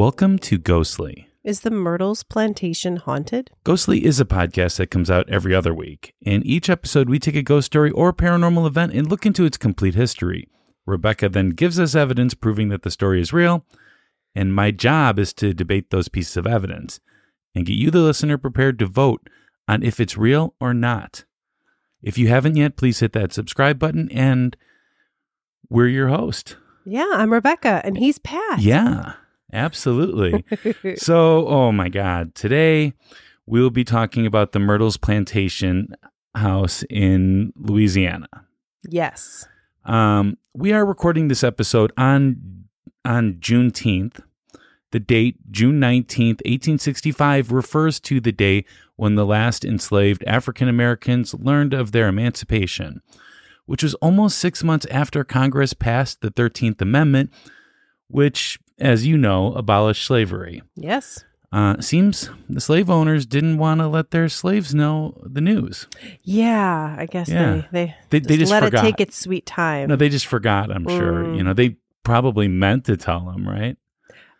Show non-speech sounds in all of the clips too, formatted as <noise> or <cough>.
Welcome to Ghostly. Is the Myrtles plantation haunted? Ghostly is a podcast that comes out every other week. In each episode, we take a ghost story or paranormal event and look into its complete history. Rebecca then gives us evidence proving that the story is real, and my job is to debate those pieces of evidence and get you, the listener, prepared to vote on if it's real or not. If you haven't yet, please hit that subscribe button, and we're your host. Yeah, I'm Rebecca, and he's Pat. Yeah, absolutely. <laughs> so, oh my God, today we'll be talking about the Myrtles Plantation House in Louisiana. Yes. Um, we are recording this episode on on Juneteenth. The date, June 19th, 1865, refers to the day when the last enslaved African Americans learned of their emancipation, which was almost six months after Congress passed the 13th Amendment, which, as you know, abolished slavery. Yes. Uh, seems the slave owners didn't want to let their slaves know the news. Yeah, I guess Yeah. they They- they, they just let forgot. it take its sweet time. No, they just forgot, I'm sure. Mm. You know, they probably meant to tell them, right?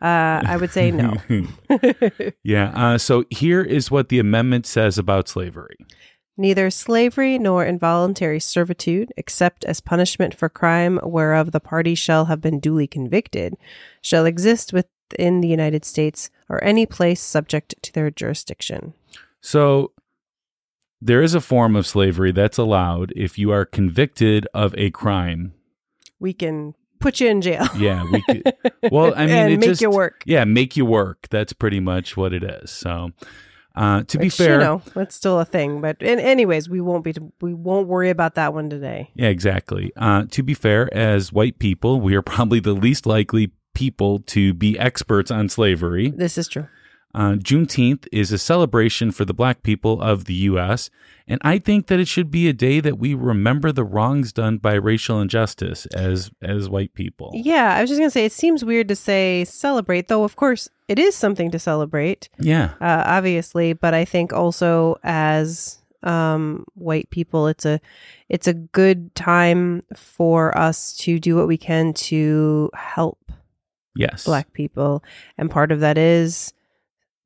uh, I would say no. <laughs> yeah. Uh, so here is what the amendment says about slavery. Neither slavery nor involuntary servitude, except as punishment for crime whereof the party shall have been duly convicted, shall exist within the United States or any place subject to their jurisdiction. So there is a form of slavery that's allowed if you are convicted of a crime. We can put you in jail. Yeah. We could, <laughs> well, I mean, and it make just, you work. Yeah, make you work. That's pretty much what it is. So, uh, to be fair, you know, that's still a thing. But in, anyways, we won't be we won't worry about that one today. Yeah, exactly. Uh, to be fair, as white people, we are probably the least likely people to be experts on slavery. This is true. Uh, Juneteenth is a celebration for the black people of the U.S., and I think that it should be a day that we remember the wrongs done by racial injustice as as white people. Yeah, I was just gonna say it seems weird to say celebrate, though. Of course, it is something to celebrate, Yeah, uh, obviously. But I think also as um, white people, it's a it's a good time for us to do what we can to help yes, black people, and part of that is,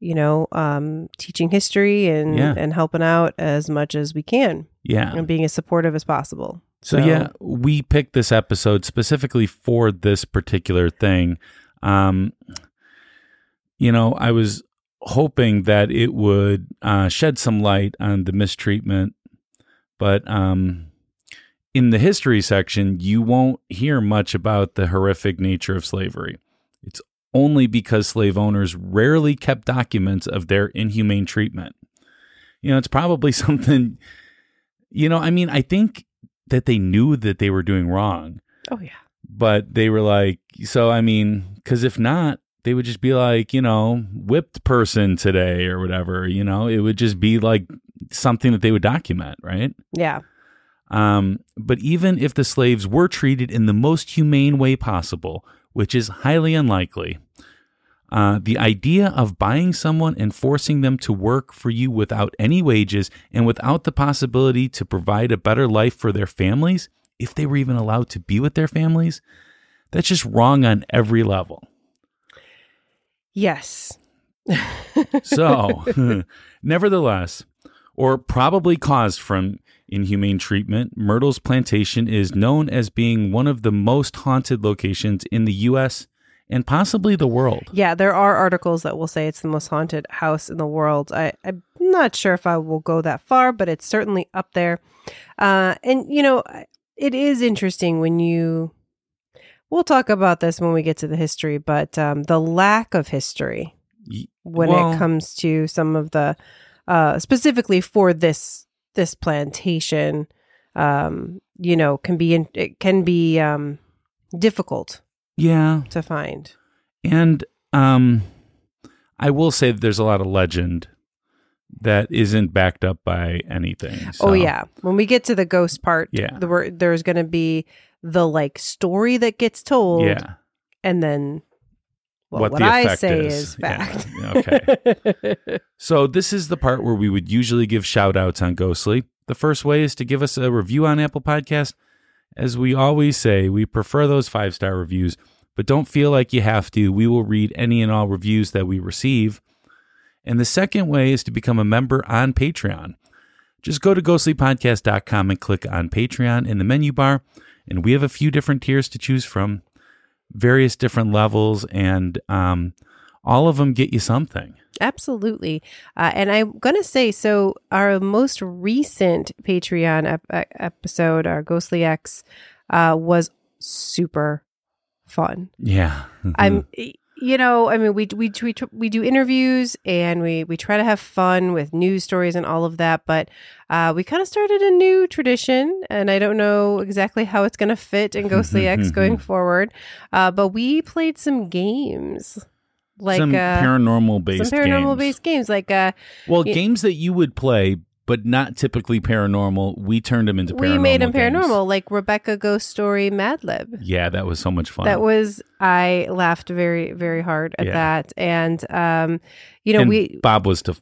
you know, um, teaching history and Yeah. and helping out as much as we can yeah. and being as supportive as possible. So, yeah, we picked this episode specifically for this particular thing. Um, you know, I was hoping that it would uh, shed some light on the mistreatment, but um, in the history section, you won't hear much about the horrific nature of slavery. It's only because slave owners rarely kept documents of their inhumane treatment. You know, it's probably <laughs> something, you know, I mean, I think that they knew that they were doing wrong, Oh yeah. but they were like, so I mean, because if not, they would just be like, you know, whipped person today or whatever, you know, it would just be like something that they would document, right? Yeah. Um, but even if the slaves were treated in the most humane way possible, which is highly unlikely, uh, the idea of buying someone and forcing them to work for you without any wages and without the possibility to provide a better life for their families, if they were even allowed to be with their families, that's just wrong on every level. Yes. <laughs> So, <laughs> nevertheless, or probably caused from inhumane treatment, Myrtle's Plantation is known as being one of the most haunted locations in the U.S. and possibly the world. Yeah, there are articles that will say it's the most haunted house in the world. I, I'm not sure if I will go that far, but it's certainly up there. Uh, and, you know, it is interesting when you. We'll talk about this when we get to the history, but um, the lack of history when well, it comes to some of the, uh, specifically for this this plantation, um, you know, can be in, it can be um, difficult Yeah, to find. and um, I will say that there's a lot of legend that isn't backed up by anything. Oh yeah, when we get to the ghost part, Yeah. the, there's going to be the like story that gets told, yeah. and then well, What what, the I effect say is. is, Yeah. fact. <laughs> Okay. So this is the part where we would usually give shout outs on Ghostly. The first way is to give us a review on Apple Podcast. As we always say, we prefer those five star reviews, but don't feel like you have to. We will read any and all reviews that we receive. And the second way is to become a member on Patreon. Just go to ghostlypodcast.com and click on Patreon in the menu bar, and we have a few different tiers to choose from, various different levels, and um, all of them get you something. Absolutely. Uh, and I'm going to say so, our most recent Patreon ep- episode, our Ghostly X, uh, was super fun. Yeah. I'm you know, I mean, we we we we do interviews and we we try to have fun with news stories and all of that, but uh, we kind of started a new tradition, and I don't know exactly how it's going to fit in Ghostly X <laughs> going forward. Uh, but we played some games, like some uh, paranormal based, some paranormal games. based games, like uh, Well, y- games that you would play, but not typically paranormal. We turned them into paranormal. we made them games. paranormal, like Rebecca Ghost Story Mad Lib. Yeah, that was so much fun. That was I laughed very very hard at Yeah. that, and um, you know and we Bob was to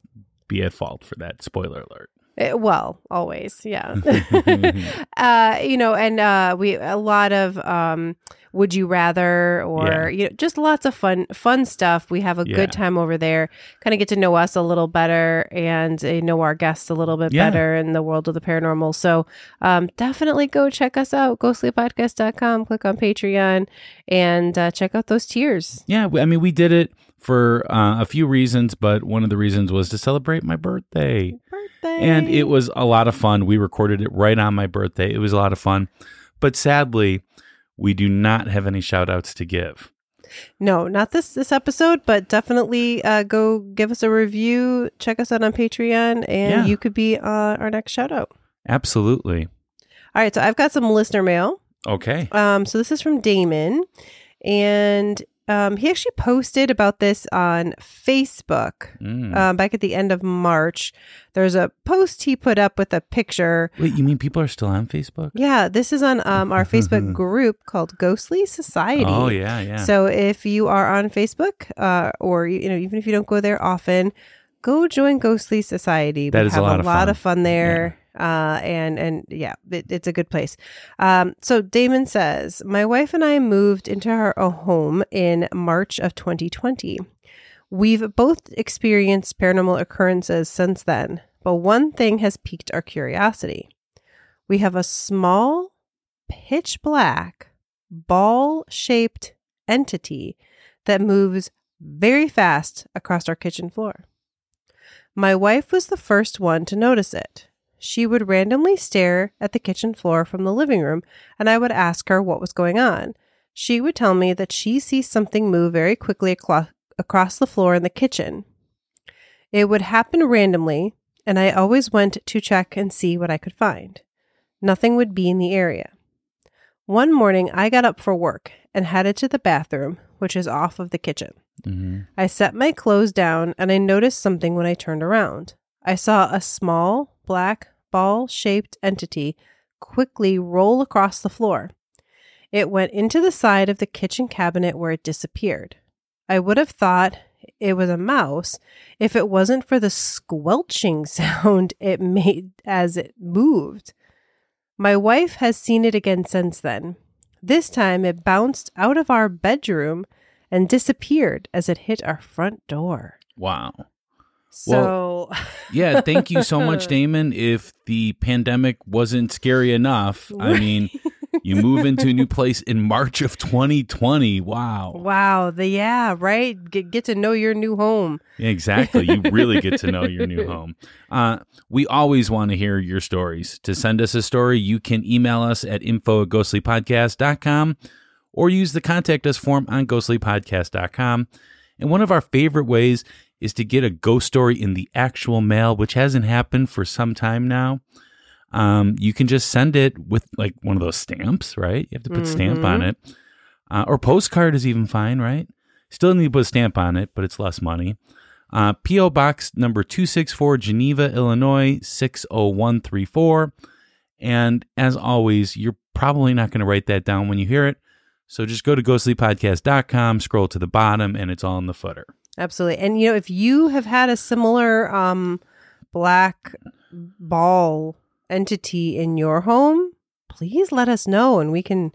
be at fault for that. Spoiler alert. Uh, well, always, yeah. <laughs> <laughs> uh, you know, and uh, we a lot of um, would you rather or Yeah. you know just lots of fun fun stuff. We have a Yeah. good time over there. Kind of get to know us a little better and uh, know our guests a little bit Yeah. better in the world of the paranormal. So um, definitely go check us out. Ghostlypodcast.com. Click on Patreon and uh, check out those tiers. Yeah, I mean, we did it for uh, a few reasons, but one of the reasons was to celebrate my birthday. Birthday. And it was a lot of fun. We recorded it right on my birthday. It was a lot of fun. But sadly, we do not have any shout outs to give. No, not this this episode, but definitely uh, go give us a review. Check us out on Patreon, and Yeah. you could be uh, our next shout out. Absolutely. All right, so I've got some listener mail. Okay. Um, so this is from Damon, and um, he actually posted about this on Facebook Mm. um, back at the end of March. There's a post he put up with a picture. Wait, you mean people are still on Facebook? Yeah, this is on um, our Facebook <laughs> group called Ghostly Society. Oh, yeah, yeah. So if you are on Facebook, uh, or you know, even if you don't go there often, go join Ghostly Society. That we is a have lot of fun. of fun there. Uh, and and yeah, it, it's a good place. Um, so Damon says, my wife and I moved into our home in March of 2020. We've both experienced paranormal occurrences since then, but one thing has piqued our curiosity. We have a small, pitch black, ball shaped entity that moves very fast across our kitchen floor. My wife was the first one to notice it. She would randomly stare at the kitchen floor from the living room, and I would ask her what was going on. She would tell me that she sees something move very quickly aclo- across the floor in the kitchen. It would happen randomly, and I always went to check and see what I could find. Nothing would be in the area. One morning, I got up for work and headed to the bathroom, which is off of the kitchen. Mhm. I set my clothes down and I noticed something when I turned around. I saw a small, black, ball shaped entity quickly roll across the floor. It went into the side of the kitchen cabinet where it disappeared. I would have thought it was a mouse if it wasn't for the squelching <laughs> sound it made as it moved. My wife has seen it again since then. This time it bounced out of our bedroom and disappeared as it hit our front door. Wow. So, <laughs> Yeah, thank you so much, Damon. If the pandemic wasn't scary enough, I mean, <laughs> you move into a new place in March of 2020. Wow. wow, the yeah, right? Get, get to know your new home. Exactly. You really get to know your new <laughs> home. Uh, we always want to hear your stories. To send us a story, you can email us at info at ghostlypodcast.com or use the contact us form on ghostlypodcast.com. And one of our favorite ways is to get a ghost story in the actual mail, which hasn't happened for some time now. Um, you can just send it with like one of those stamps, right? You have to put stamp on it. Uh, or postcard is even fine, right? Still need to put a stamp on it, but it's less money. Uh, P.O. Box number 264, Geneva, Illinois, 60134. And as always, you're probably not going to write that down when you hear it. So just go to ghostlypodcast.com, scroll to the bottom, and it's all in the footer. Absolutely. And you know, if you have had a similar um black ball entity in your home, please let us know and we can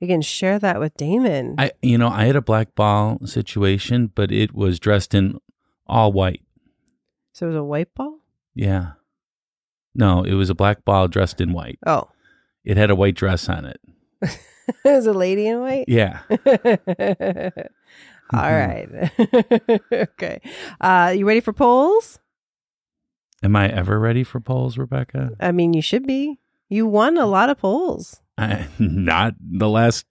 We can share that with Damon. I, you know, I had a black ball situation, but it was dressed in all white. so it was a white ball? Yeah. No, it was a black ball dressed in white. Oh. It had a white dress on it. <laughs> it was a lady in white? Yeah. <laughs> All right. <laughs> okay. Uh, you ready for polls? Am I ever ready for polls, Rebecca? I mean, you should be. You won a lot of polls. I, <laughs> not the last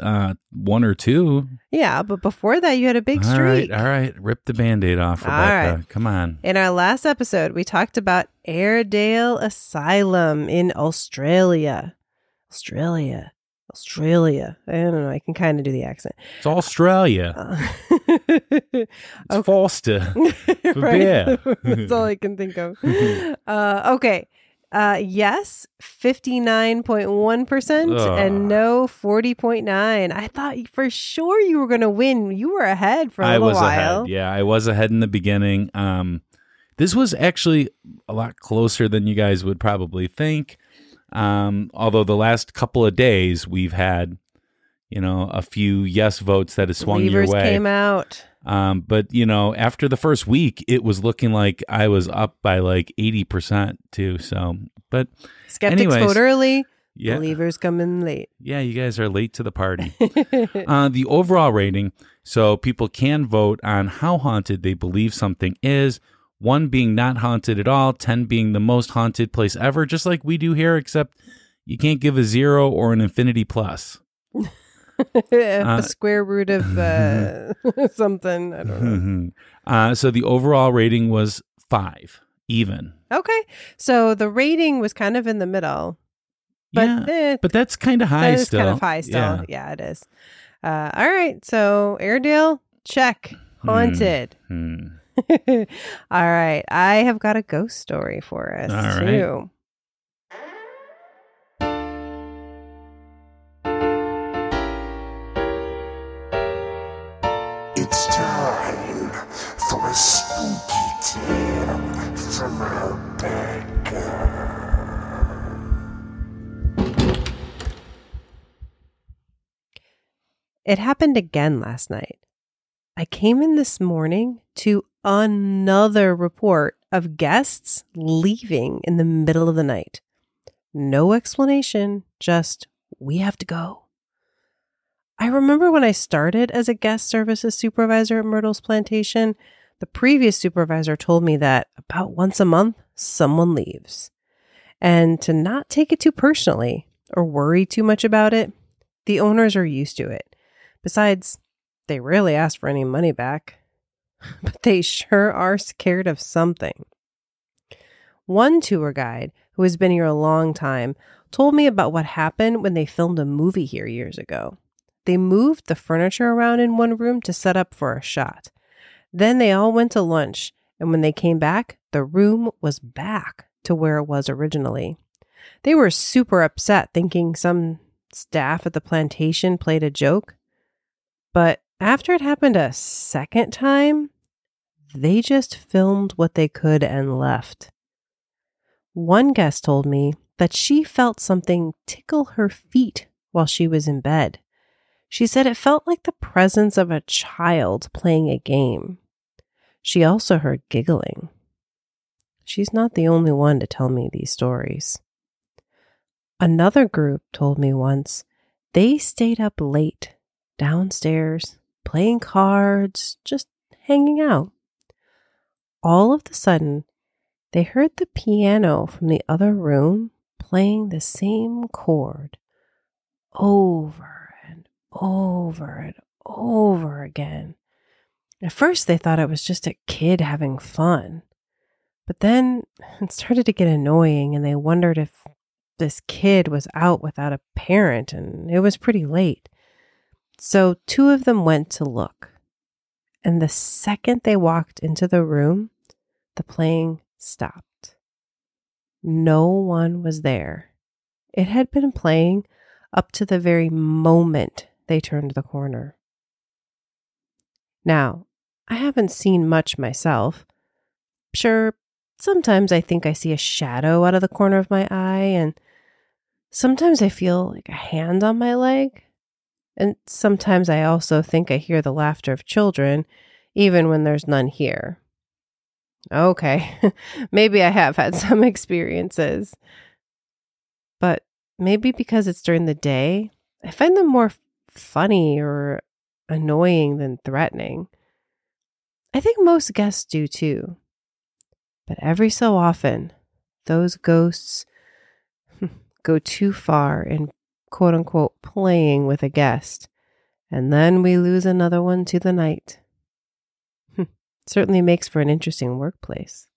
uh, one or two. Yeah, but before that, you had a big streak. right, all right. Rip the band aid off, Rebecca. right. Come on. In our last episode, we talked about Aradale Asylum in Australia. Australia. Australia. I don't know. I can kind of do the accent. It's Australia. Uh, <laughs> It's Foster. <laughs> right? beer. <laughs> That's all I can think of. Uh, okay. Uh, yes, 59.1% Ugh. and no, 40.9. I thought for sure you were going to win. You were ahead for a I little was while. ahead. Yeah, I was ahead in the beginning. Um, this was actually a lot closer than you guys would probably think. Um, although the last couple of days we've had, you know, a few yes votes that have swung Levers your way. came out. Um, but you know, after the first week, it was looking like I was up by like eighty percent too. So, but Skeptics Anyways, vote early. yeah, Believers come in late. yeah, you guys are late to the party. <laughs> uh, the overall rating, so people can vote on how haunted they believe something is. One being not haunted at all, ten being the most haunted place ever, just like we do here, except you can't give a zero or an infinity plus. <laughs> a square root of uh, <laughs> <laughs> something. I don't know. uh, so the overall rating was five, even. Okay. So the rating was kind of in the middle. But yeah, eh, but that's kind of high that still. kind of high still. Yeah. Yeah, it is. Uh, all right. So Aradale, check. Haunted. Hmm. <laughs> all right. I have got a ghost story for us All right. too. It's time for a spooky tale from Rebecca. It happened again last night. I came in this morning to another report of guests leaving in the middle of the night. No explanation, just we have to go. I remember when I started as a guest services supervisor at Myrtle's Plantation, the previous supervisor told me that about once a month, someone leaves. And to not take it too personally or worry too much about it, the owners are used to it. Besides, they rarely ask for any money back, <laughs> but they sure are scared of something. One tour guide, who has been here a long time, told me about what happened when they filmed a movie here years ago. They moved the furniture around in one room to set up for a shot. Then they all went to lunch, and when they came back, the room was back to where it was originally. They were super upset, thinking some staff at the plantation played a joke. But after it happened a second time, they just filmed what they could and left. One guest told me that she felt something tickle her feet while she was in bed. She said it felt like the presence of a child playing a game. She also heard giggling. She's not the only one to tell me these stories. Another group told me once they stayed up late downstairs, playing cards, just hanging out. All of a sudden, they heard the piano from the other room playing the same chord over and over and over again. At first, they thought it was just a kid having fun. But then <laughs> it started to get annoying, and they wondered if this kid was out without a parent, and it was pretty late. So, two of them went to look. And the second they walked into the room, the playing stopped. No one was there. It had been playing up to the very moment they turned the corner. Now, I haven't seen much myself. Sure, sometimes I think I see a shadow out of the corner of my eye, and sometimes I feel like a hand on my leg, And sometimes I also think I hear the laughter of children, even when there's none here. Okay, <laughs> maybe I have had <laughs> some experiences. But maybe because it's during the day, I find them more funny or annoying than threatening. I think most guests do too. But every so often, those ghosts <laughs> go too far in quote unquote playing with a guest, and then we lose another one to the night. Certainly makes for an interesting workplace.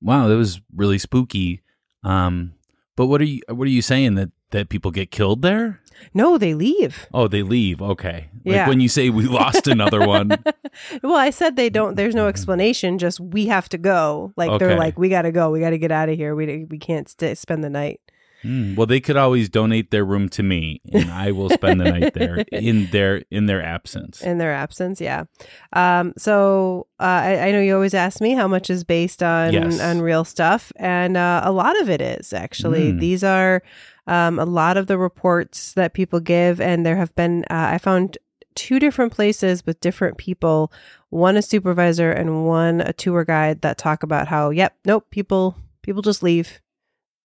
Wow, that was really spooky. Um, but what are you what are you saying that that people get killed there? No, they leave. Oh, they leave. Okay. Like Yeah. when you say we lost another one. <laughs> well, I said they don't. There's no explanation. Just we have to go. Like they're like, we got to go. We got to get out of here. We we can't stay, spend the night. Hmm, well, they could always donate their room to me, and I will spend the night there <laughs> in their in their absence. in their absence. Yeah. Um, so uh, I, I know you always ask me how much is based on Yes. on real stuff, and uh, a lot of it is actually. Mm. These are um, a lot of the reports that people give, and there have been. Uh, I found two different places with different people. One a supervisor and one a tour guide that talk about how. Yep. Nope. People people just leave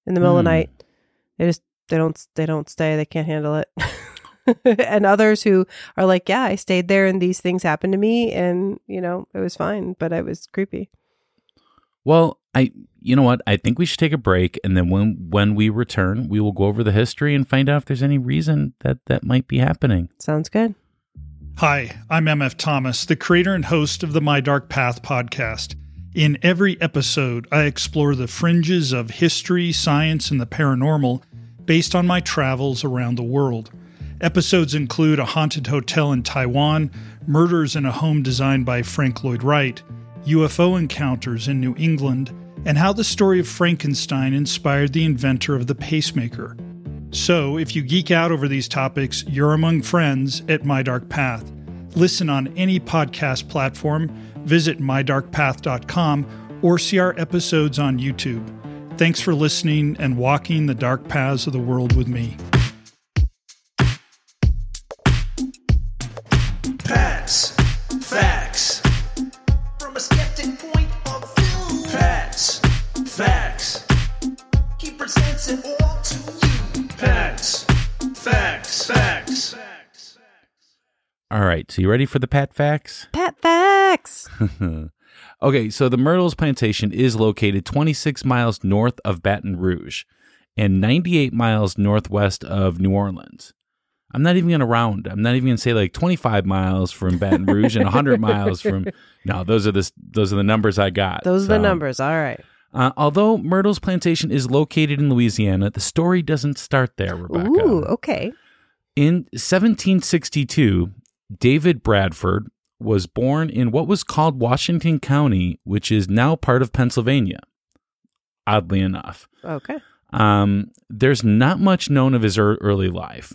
in the middle of the Hmm. night. They just they don't they don't stay. They can't handle it. <laughs> and others who are like, yeah, I stayed there and these things happened to me and, you know, it was fine, but it was creepy. Well, I you know what? I think we should take a break, and then when when we return, we will go over the history and find out if there's any reason that that might be happening. Sounds good. Hi, I'm MF Thomas, the creator and host of the My Dark Path podcast. In every episode, I explore the fringes of history, science, and the paranormal based on my travels around the world. Episodes include a haunted hotel in Taiwan, murders in a home designed by Frank Lloyd Wright, UFO encounters in New England, and how the story of Frankenstein inspired the inventor of the pacemaker. So, if you geek out over these topics, you're among friends at My Dark Path. Listen on any podcast platform, visit mydarkpath.com, or see our episodes on YouTube. Thanks for listening and walking the dark paths of the world with me. Pats, facts. From a skeptic point of view. Pats, facts. He presents it all to you. Pats, facts, facts. All right, so you ready for the Pat facts? Pat facts. <laughs> okay, so the Myrtles Plantation is located 26 miles north of Baton Rouge and 98 miles northwest of New Orleans. I'm not even going to round. I'm not even going to say like 25 miles from Baton Rouge and 100 <laughs> miles from. No, those are the those are the numbers I got. Those are the numbers. All right. Uh, although Myrtles Plantation is located in Louisiana, the story doesn't start there, Rebecca. Ooh, okay. In 1762, David Bradford was born in what was called Washington County, which is now part of Pennsylvania. Oddly enough, Okay. um, there's not much known of his ear- early life,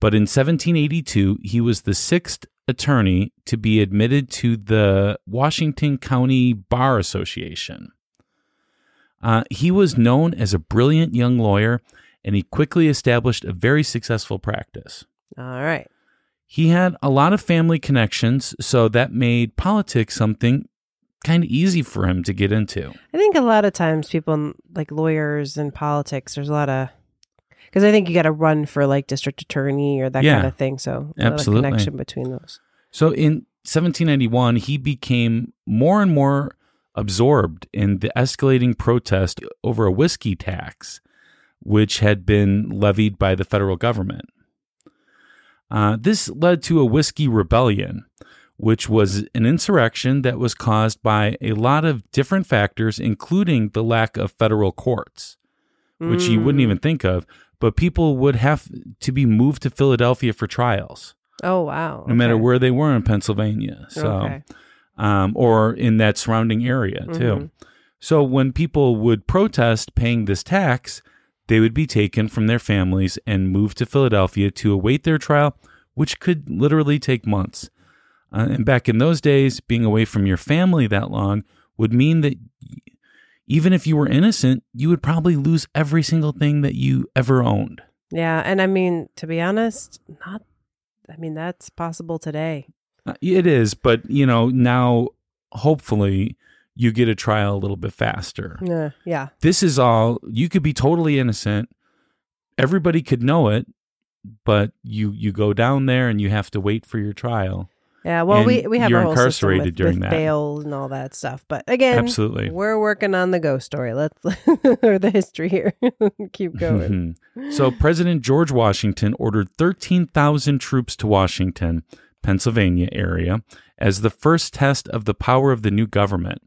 but in 1782, he was the sixth attorney to be admitted to the Washington County Bar Association. Uh, he was known as a brilliant young lawyer, and he quickly established a very successful practice. All right. He had a lot of family connections, so that made politics something kind of easy for him to get into. I think a lot of times people like lawyers and politics, there's a lot of because I think you got to run for like district attorney or that Yeah. kind of thing. So Absolutely. connection between those. So in 1791, he became more and more absorbed in the escalating protest over a whiskey tax, which had been levied by the federal government. Uh, this led to a whiskey rebellion, which was an insurrection that was caused by a lot of different factors, including the lack of federal courts, which you wouldn't Mm. even think of. But people would have to be moved to Philadelphia for trials Oh wow. no matter where they were in Pennsylvania. So, Okay. um, or in that surrounding area too. Mhm. So when people would protest paying this tax, they would be taken from their families and moved to Philadelphia to await their trial, which could literally take months. Uh, and back in those days, being away from your family that long would mean that even if you were innocent, you would probably lose every single thing that you ever owned. Yeah, and I mean, to be honest, not. I mean, that's possible today. Uh, It is, but you know, now hopefully you get a trial a little bit faster. Yeah, yeah, This is all you could be totally innocent. Everybody could know it, but you you go down there and you have to wait for your trial. yeah. Well, And we we have you're system incarcerated with, during with that. bail and all that stuff. But again, Absolutely. we're working on the ghost story. Let's <laughs> or the history here. <laughs> Keep going. <laughs> so President George Washington ordered 13,000 troops to Washington, Pennsylvania area as the first test of the power of the new government.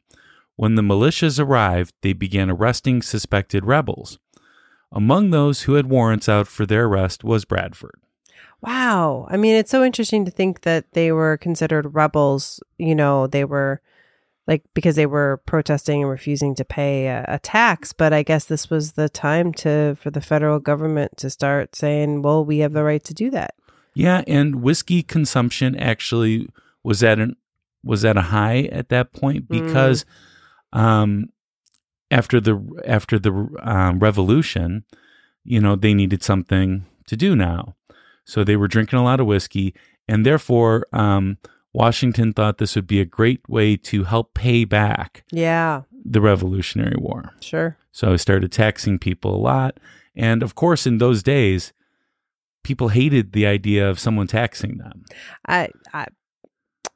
When the militias arrived, they began arresting suspected rebels. Among those who had warrants out for their arrest was Bradford. Wow. I mean, it's so interesting to think that they were considered rebels. You know, they were like because they were protesting and refusing to pay a, a tax. But I guess this was the time to for the federal government to start saying, "Well, we have the right to do that." Yeah, and whiskey consumption actually was at an was at a high at that point mm. because um after the after the um, revolution, you know, they needed something to do now. So they were drinking a lot of whiskey and therefore um Washington thought this would be a great way to help pay back Yeah, the Revolutionary War. sure. So he started taxing people a lot. And of course, in those days, people hated the idea of someone taxing them. I, I,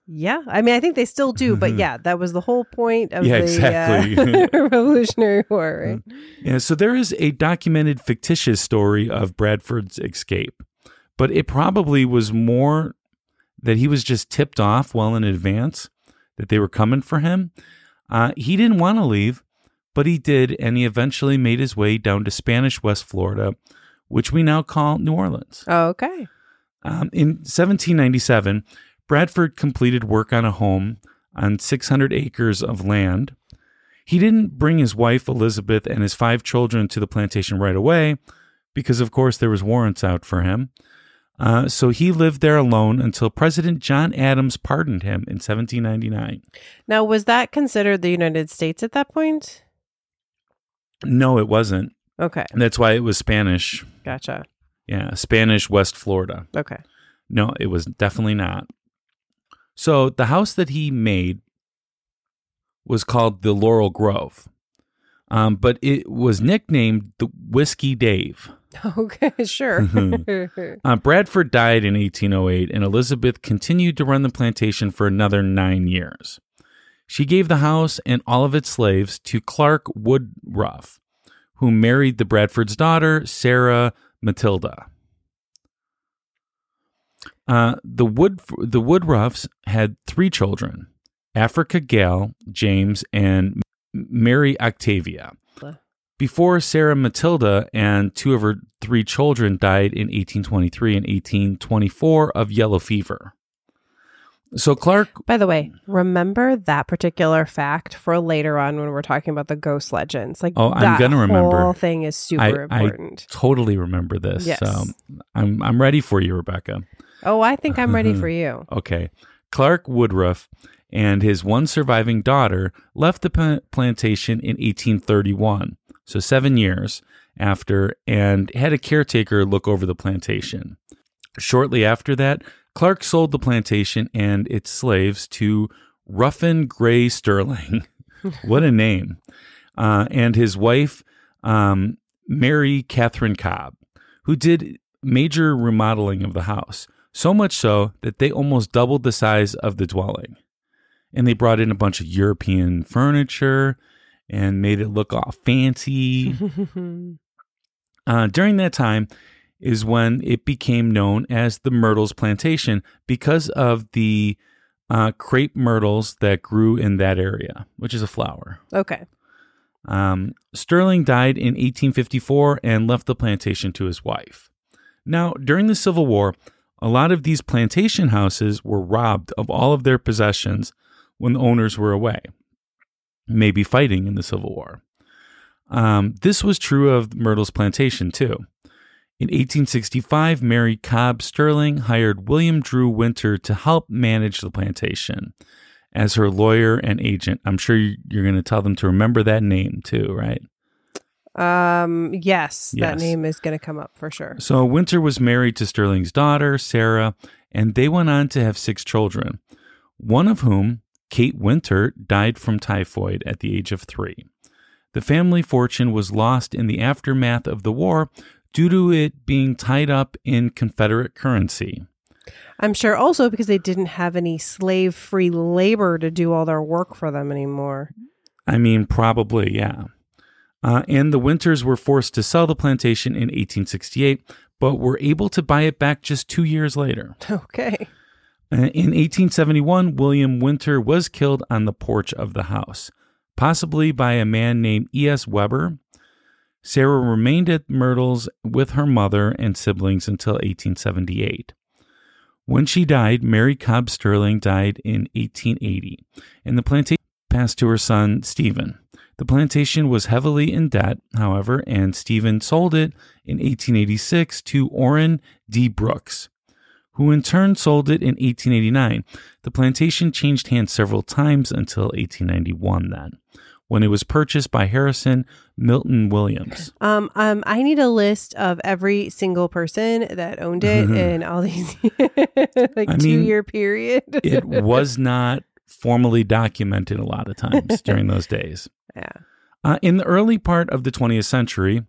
yeah. I mean, I think they still do, but yeah, that was the whole point of Yeah, the exactly. uh, <laughs> Revolutionary War, right? Yeah, so there is a documented fictitious story of Bradford's escape, but it probably was more that he was just tipped off well in advance that they were coming for him. Uh, he didn't want to leave, but he did, and he eventually made his way down to Spanish West Florida, which we now call New Orleans. Oh, okay. Um, in 1797, Bradford completed work on a home on 600 acres of land. He didn't bring his wife Elizabeth and his five children to the plantation right away because, of course, there was warrants out for him. Uh, so he lived there alone until President John Adams pardoned him in 1799. Now, was that considered the United States at that point? No, it wasn't. Okay, That's why it was Spanish. gotcha. Yeah, Spanish West Florida. Okay. No, it was definitely not. So the house that he made was called the Laurel Grove, um, but it was nicknamed the Whiskey Dave. <laughs> Okay, sure. <laughs> Uh, Bradford died in 1808, and Elizabeth continued to run the plantation for another nine years. She gave the house and all of its slaves to Clark Woodruff, who married the Bradford's daughter, Sarah Matilda. Uh, the Wood the Woodruffs had three children: Africa Gale, James, and Mary Octavia. Before Sarah Matilda and two of her three children died in 1823 and 1824 of yellow fever. So Clark, By the way, remember that particular fact for later on when we're talking about the ghost legends. Like, Oh, I'm gonna remember. That whole thing is super I, I important. totally remember this. Yes. So I'm I'm ready for you, Rebecca. Oh, I think I'm ready for you. Okay. Clark Woodruff and his one surviving daughter left the plantation in 1831, so seven years after, and had a caretaker look over the plantation. Shortly after that, Clark sold the plantation and its slaves to Ruffin Gray Stirling. <laughs> what a name. Uh, and his wife, um, Mary Catherine Cobb, who did major remodeling of the house, so much so that they almost doubled the size of the dwelling. And they brought in a bunch of European furniture and made it look all fancy. <laughs> Uh, during that time is when it became known as the Myrtles Plantation because of the uh, crepe myrtles that grew in that area, which is a flower. okay. Um, Stirling died in 1854 and left the plantation to his wife. Now, during the Civil War, a lot of these plantation houses were robbed of all of their possessions when the owners were away, maybe fighting in the Civil War. Um, this was true of Myrtle's plantation, too. In 1865, Mary Cobb Stirling hired William Drew Winter to help manage the plantation as her lawyer and agent. I'm sure you- you're going to tell them to remember that name, too, right? Um, yes, that name is going to come up for sure. So Winter was married to Stirling's daughter, Sarah, and they went on to have six children, one of whom, Kate Winter, died from typhoid at the age of three. The family fortune was lost in the aftermath of the war due to it being tied up in Confederate currency. I'm sure also because they didn't have any slave free labor to do all their work for them anymore. I mean, probably, yeah. Uh, and the Winters were forced to sell the plantation in 1868, but were able to buy it back just two years later. Okay. Uh, In 1871, William Winter was killed on the porch of the house, possibly by a man named E.S. Weber. Sarah remained at Myrtle's with her mother and siblings until 1878. When she died, Mary Cobb Stirling died in 1880, and the plantation passed to her son, Stephen. The plantation was heavily in debt, however, and Stephen sold it in 1886 to Orrin D. Brooks who in turn sold it in 1889. The plantation changed hands several times until 1891, then, when it was purchased by Harrison Milton Williams. <laughs> Um, um, I need a list of every single person that owned it <laughs> in all these <laughs> like I two mean, year period. It was not formally documented a lot of times <laughs> during those days. yeah. Uh, in the early part of the 20th century,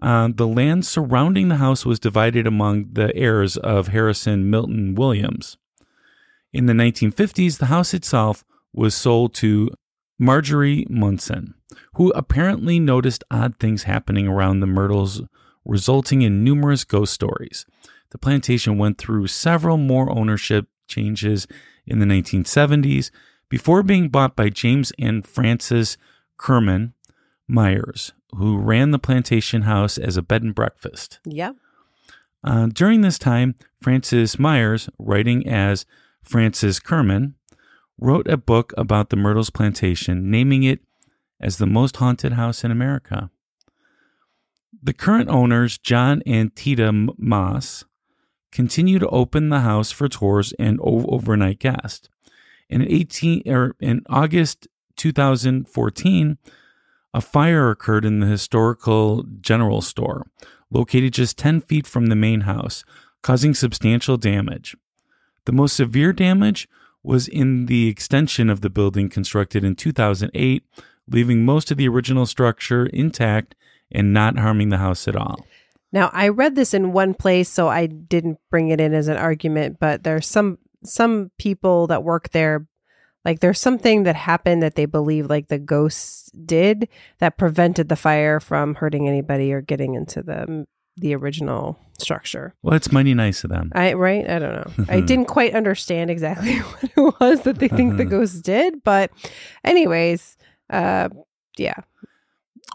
uh, the land surrounding the house was divided among the heirs of Harrison Milton Williams. In the 1950s, the house itself was sold to Marjorie Munson, who apparently noticed odd things happening around the Myrtles, resulting in numerous ghost stories. The plantation went through several more ownership changes in the 1970s before being bought by James and Frances Kermeen Myers, who ran the plantation house as a bed and breakfast. Yeah. Uh, during this time, Frances Myers, writing as Frances Kermeen, wrote a book about the Myrtles plantation, naming it as the most haunted house in America. The current owners, John and Teeta Moss, continue to open the house for tours and overnight guests. In 18 or in August 2014, a fire occurred in the historical general store, located just 10 feet from the main house, causing substantial damage. The most severe damage was in the extension of the building constructed in 2008, leaving most of the original structure intact and not harming the house at all. Now I read this in one place, so I didn't bring it in as an argument, but there's some some people that work there like there's something that happened that they believe like the ghosts did that prevented the fire from hurting anybody or getting into the the original structure. Well, it's mighty nice of them. I right? I don't know. I <laughs> didn't quite understand exactly <laughs> what it was that they think the <laughs> ghosts did, but anyways, uh yeah.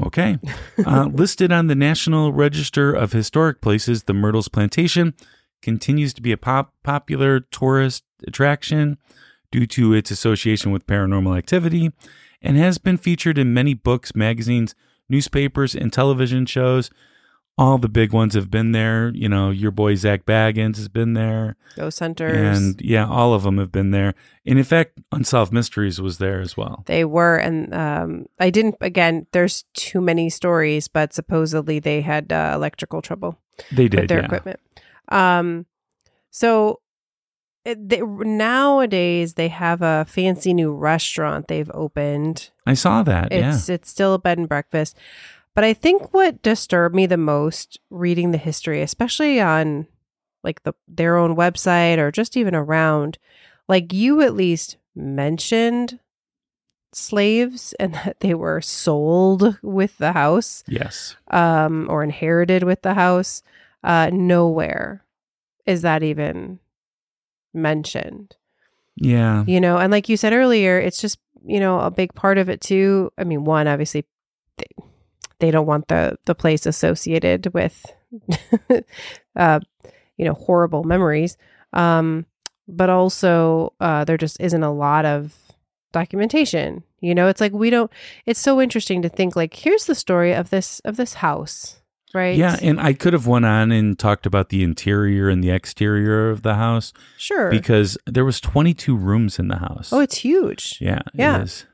Okay. Uh, <laughs> listed on the National Register of Historic Places, the Myrtles Plantation continues to be a pop- popular tourist attraction due to its association with paranormal activity and has been featured in many books, magazines, newspapers, and television shows. All the big ones have been there. You know, your boy Zak Bagans has been there. Ghost hunters. And yeah, all of them have been there. And in fact, Unsolved Mysteries was there as well. They were, and um, I didn't. Again, there's too many stories, but supposedly they had uh, electrical trouble They with did, their yeah. equipment. Um, so it, they, nowadays they have a fancy new restaurant they've opened. I saw that. yeah. It's it's still a bed and breakfast, but I think what disturbed me the most reading the history, especially on like the their own website or just even around, like you at least mentioned slaves <laughs> and that they were sold with the house Yes. um or inherited with the house uh nowhere is that even mentioned Yeah. you know and like you said earlier it's just you know a big part of it too i mean one obviously they, don't want the the place associated with <laughs> uh you know horrible memories um but also uh there just isn't a lot of documentation you know it's like we don't it's so interesting to think like here's the story of this of this house right Yeah, and I could have went on and talked about the interior and the exterior of the house sure because there was 22 rooms in the house. oh it's huge yeah, yeah. it is.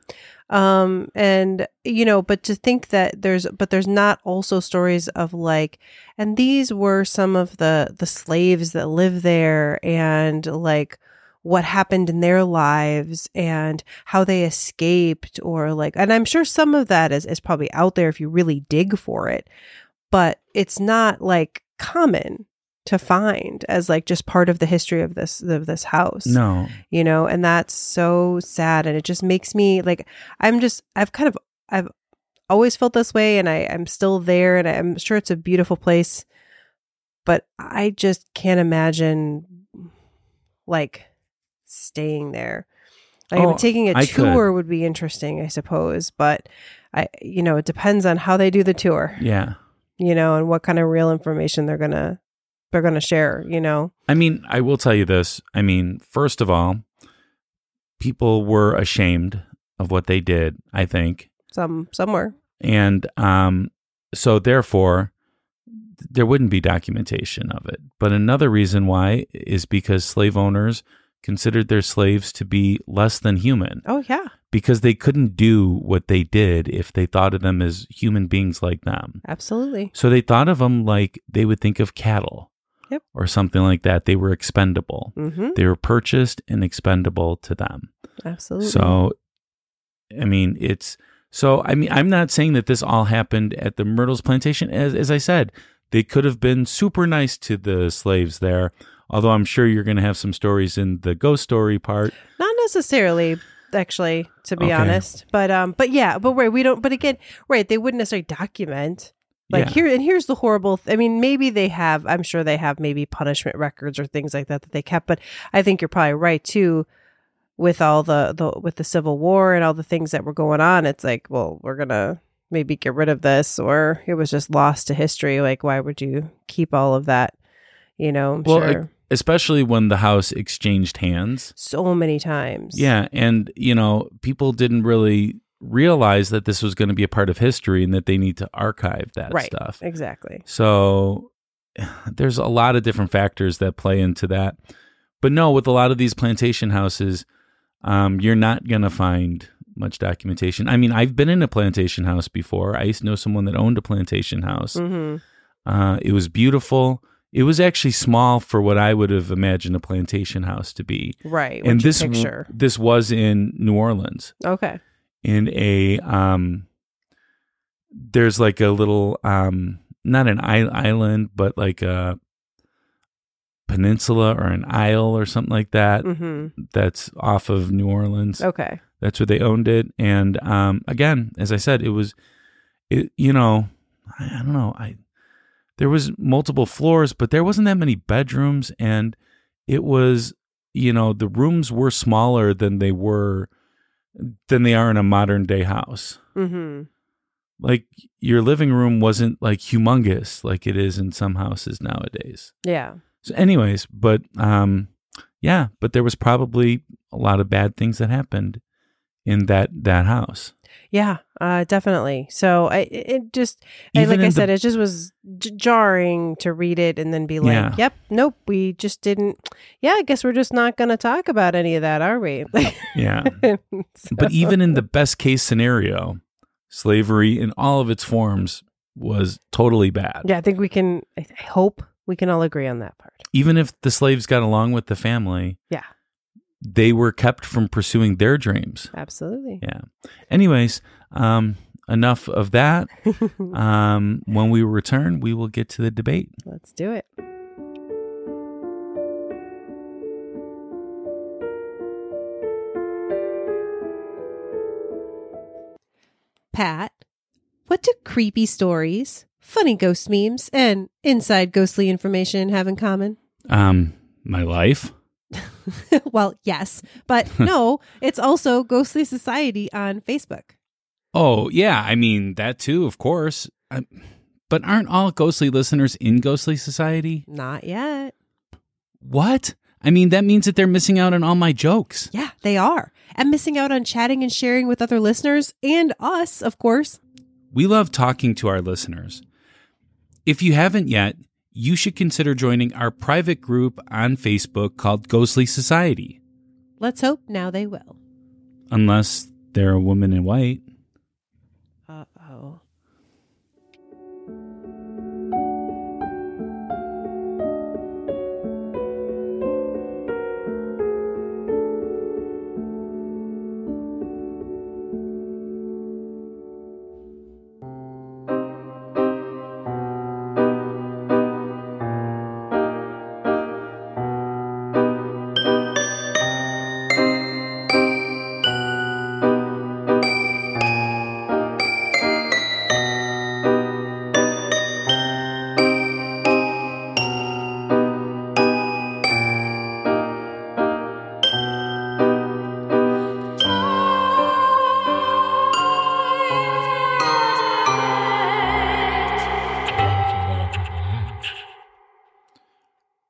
Um and you know but to think that there's but there's not also stories of like and these were some of the the slaves that live there and like what happened in their lives and how they escaped or like and i'm sure some of that is, is probably out there if you really dig for it but it's not like common to find as like just part of the history of this of this house No. you know and that's so sad and it just makes me like i'm just i've kind of i've always felt this way and i i'm still there and i'm sure it's a beautiful place but i just can't imagine like staying there like Oh, taking a I could. tour would be interesting i suppose but i you know it depends on how they do the tour Yeah. you know and what kind of real information they're gonna they're gonna share you know I mean, I will tell you this. I mean, first of all, people were ashamed of what they did, I think. some somewhere And um, so, therefore, there wouldn't be documentation of it. But another reason why is because slave owners considered their slaves to be less than human oh yeah because they couldn't do what they did if they thought of them as human beings like them. absolutely So they thought of them like they would think of cattle Yep. or something like that. They were expendable. mm-hmm They were purchased and expendable to them. absolutely So, I mean, it's so. I mean, I'm not saying that this all happened at the Myrtles plantation. As as I said, they could have been super nice to the slaves there. Although I'm sure you're going to have some stories in the ghost story part. Not necessarily, actually, to be Okay. honest. But um, but yeah, but right, we don't. But again, right, they wouldn't necessarily document. Like Yeah. here and here's the horrible. Th- I mean, maybe they have. I'm sure they have maybe punishment records or things like that that they kept. But I think you're probably right too. With all the the with the Civil War and all the things that were going on, it's like, well, we're gonna maybe get rid of this, or it was just lost to history. Like, why would you keep all of that? You know, I'm Well, sure. especially when the house exchanged hands. so many times. Yeah, and you know, people didn't really realize that this was going to be a part of history and that they need to archive that right. stuff. Exactly. So <sighs> there's a lot of different factors that play into that. But no, with a lot of these plantation houses, um, you're not going to find much documentation. I mean, I've been in a plantation house before. I used to know someone that owned a plantation house. hmm Uh, it was beautiful. It was actually small for what I would have imagined a plantation house to be. Right. and this w- picture. this was in New Orleans Okay. In a um there's like a little um not an island but like a peninsula or an isle or something like that hmm that's off of New Orleans. Okay. that's where they owned it. And um again as I said it was it you know I, I don't know. I there was multiple floors but there wasn't that many bedrooms. And it was you know the rooms were smaller than they were than they are in a modern day house hmm like your living room wasn't like humongous like it is in some houses nowadays Yeah. so anyways but um yeah but there was probably a lot of bad things that happened in that that house Yeah. Uh, definitely. So I, it just, and like I said, the- it just was j- jarring to read it and then be like, Yeah. "Yep, nope, we just didn't." Yeah, I guess we're just not going to talk about any of that, are we? <laughs> yeah So- but even in the best case scenario slavery in all of its forms was totally bad yeah, I think we can. I I hope we can all agree on that part. even if the slaves got along with the family Yeah. they were kept from pursuing their dreams Absolutely. yeah anyways um enough of that <laughs> um when we return we will get to the debate Let's do it. Pat, what do creepy stories, funny ghost memes, and inside ghostly information have in common? um my life <laughs> well, yes, but <laughs> no, it's also Ghostly Society on Facebook. Oh yeah i mean that too of course I, but aren't all ghostly listeners in ghostly society Not yet. what i mean that means that they're missing out on all my jokes Yeah, they are. And missing out on chatting and sharing with other listeners and us, of course. We love talking to our listeners. If you haven't yet, you should consider joining our private group on Facebook called Ghostly Society, Let's hope now they will. unless they're a woman in white.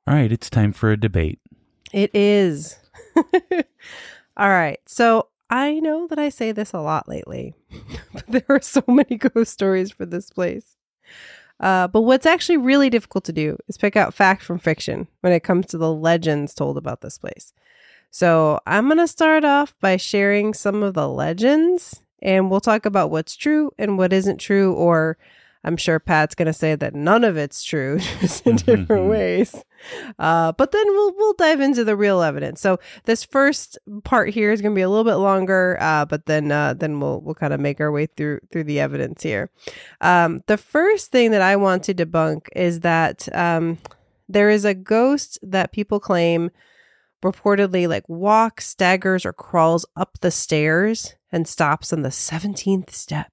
All right, it's time for a debate. It is. <laughs> All right. So I know that I say this a lot lately, <laughs> but there are so many <laughs> ghost stories for this place. Uh, but what's actually really difficult to do is pick out fact from fiction when it comes to the legends told about this place. So I'm going to start off by sharing some of the legends, and we'll talk about what's true and what isn't true, or I'm sure Pat's going to say that none of it's true, just in different ways. Uh, but then we'll we'll dive into the real evidence. So this first part here is going to be a little bit longer, uh, but then uh, then we'll we'll kind of make our way through through the evidence here. Um, the first thing that I want to debunk is that um, there is a ghost that people claim reportedly like walks, staggers, or crawls up the stairs and stops on the 17th step.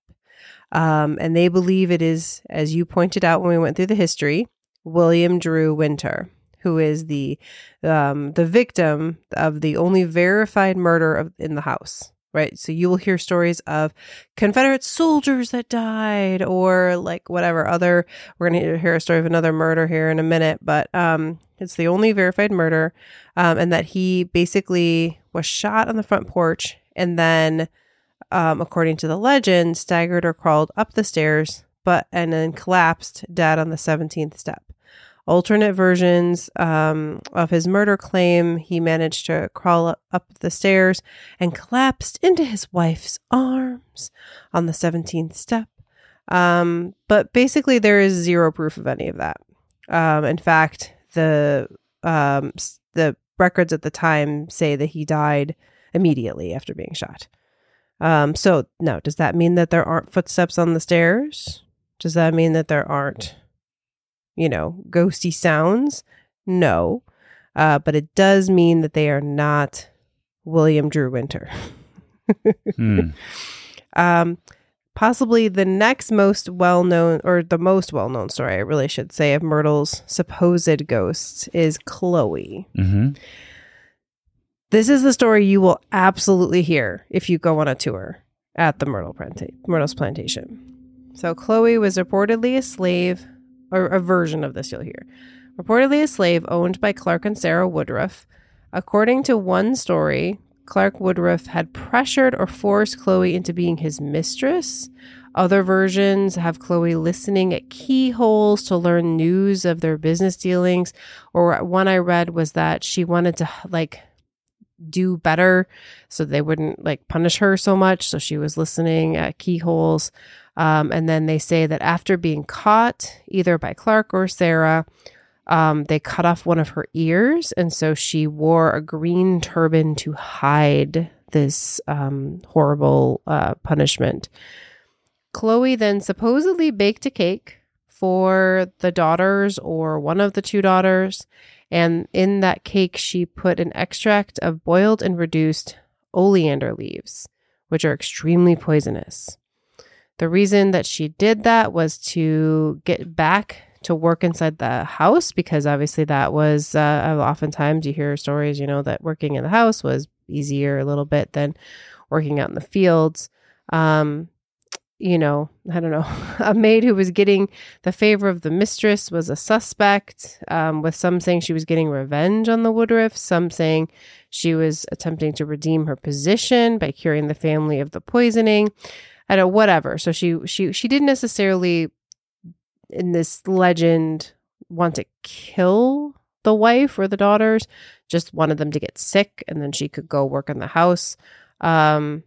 Um, and they believe it is, as you pointed out when we went through the history, William Drew Winter, who is the um, the victim of the only verified murder of, in the house. Right, so you will hear stories of Confederate soldiers that died, or like whatever other. We're going to hear a story of another murder here in a minute, but um, it's the only verified murder, um, and that he basically was shot on the front porch and then um, according to the legend, staggered or crawled up the stairs, but and then collapsed dead on the 17th step. Alternate versions um, of his murder claim he managed to crawl up the stairs and collapsed into his wife's arms on the 17th step. Um, but basically, there is zero proof of any of that. Um, in fact, the um, the records at the time say that he died immediately after being shot. Um, so now, does that mean that there aren't footsteps on the stairs? Does that mean that there aren't, you know, ghosty sounds? No. Uh, but it does mean that they are not William Drew Winter. Hmm. <laughs> Um, possibly the next most well known, or the most well known story, I really should say, of Myrtle's supposed ghosts is Chloe. hmm This is the story you will absolutely hear if you go on a tour at the Myrtle planta- Myrtle's plantation. So Chloe was reportedly a slave, or a version of this you'll hear. Reportedly a slave owned by Clark and Sarah Woodruff. According to one story, Clark Woodruff had pressured or forced Chloe into being his mistress. Other versions have Chloe listening at keyholes to learn news of their business dealings. Or one I read was that she wanted to like do better so they wouldn't like punish her so much. So she was listening at keyholes. Um, and then they say that after being caught, either by Clark or Sarah, um, they cut off one of her ears. And so she wore a green turban to hide this um, horrible uh, punishment. Chloe then supposedly baked a cake for the daughters or one of the two daughters. And in that cake, she put an extract of boiled and reduced oleander leaves, which are extremely poisonous. The reason that she did that was to get back to work inside the house because obviously that was uh, oftentimes you hear stories, you know, that working in the house was easier a little bit than working out in the fields. Um, you know, I don't know, <laughs> a maid who was getting the favor of the mistress was a suspect, um, with some saying she was getting revenge on the Woodruffs, some saying she was attempting to redeem her position by curing the family of the poisoning. I don't know, whatever. So she she she didn't necessarily in this legend want to kill the wife or the daughters, just wanted them to get sick and then she could go work in the house. Um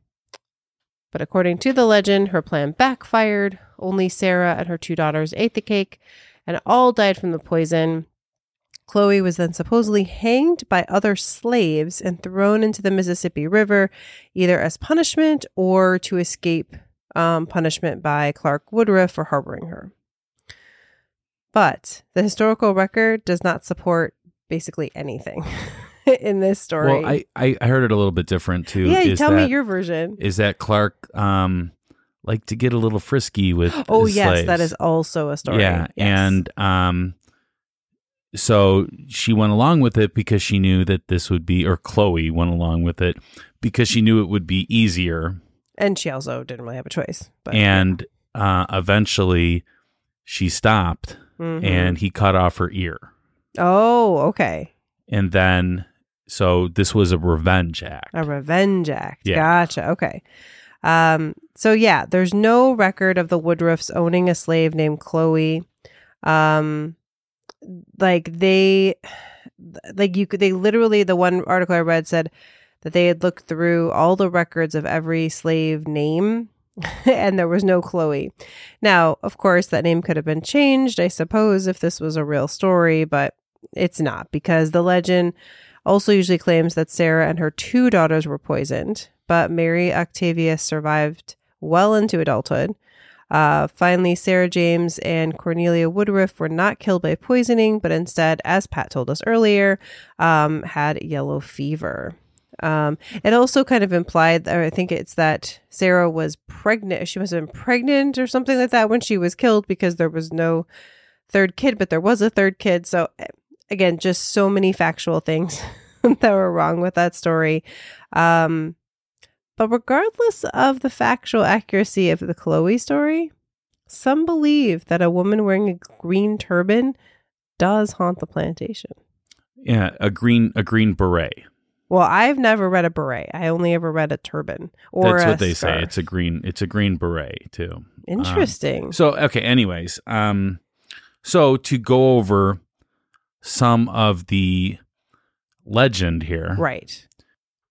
But according to the legend, her plan backfired. Only Sarah and her two daughters ate the cake and all died from the poison. Chloe was then supposedly hanged by other slaves and thrown into the Mississippi River, either as punishment or to escape um, punishment by Clark Woodruff for harboring her. But the historical record does not support basically anything <laughs> <laughs> in this story. Well, I, I heard it a little bit different too. yeah, is tell that, me your version. is that Clark um like to get a little frisky with <gasps> Oh yes, that slaves. is also a story. Yeah, Yes. and um, so she went along with it because she knew that this would be, or Chloe went along with it because she knew it would be easier, and she also didn't really have a choice. But and uh, eventually she stopped, Mhm. and he cut off her ear, oh, okay, and then so this was a revenge act. a revenge act. Yeah. Gotcha. Okay. Um. So yeah, there's no record of the Woodruffs owning a slave named Chloe. Um, like they, like you could, they literally the one article I read said that they had looked through all the records of every slave name <laughs> and there was no Chloe. Now, of course, that name could have been changed, I suppose, if this was a real story, but it's not because the legend also usually claims that Sarah and her two daughters were poisoned, but Mary Octavia survived well into adulthood. Uh, finally, Sarah James and Cornelia Woodruff were not killed by poisoning, but instead, as Pat told us earlier, um, had yellow fever. Um, it also kind of implied, or I think it's that Sarah was pregnant. She must have been pregnant or something like that when she was killed because there was no third kid, but there was a third kid. So, eh, again, just so many factual things <laughs> that were wrong with that story. Um, but regardless of the factual accuracy of the Chloe story, some believe that a woman wearing a green turban does haunt the plantation. Yeah, a green a green beret. Well, I've never read a beret. I only ever read a turban or That's what they say. It's a green it's a green beret too. Interesting. So okay, anyways, um so to go over some of the legend here. right.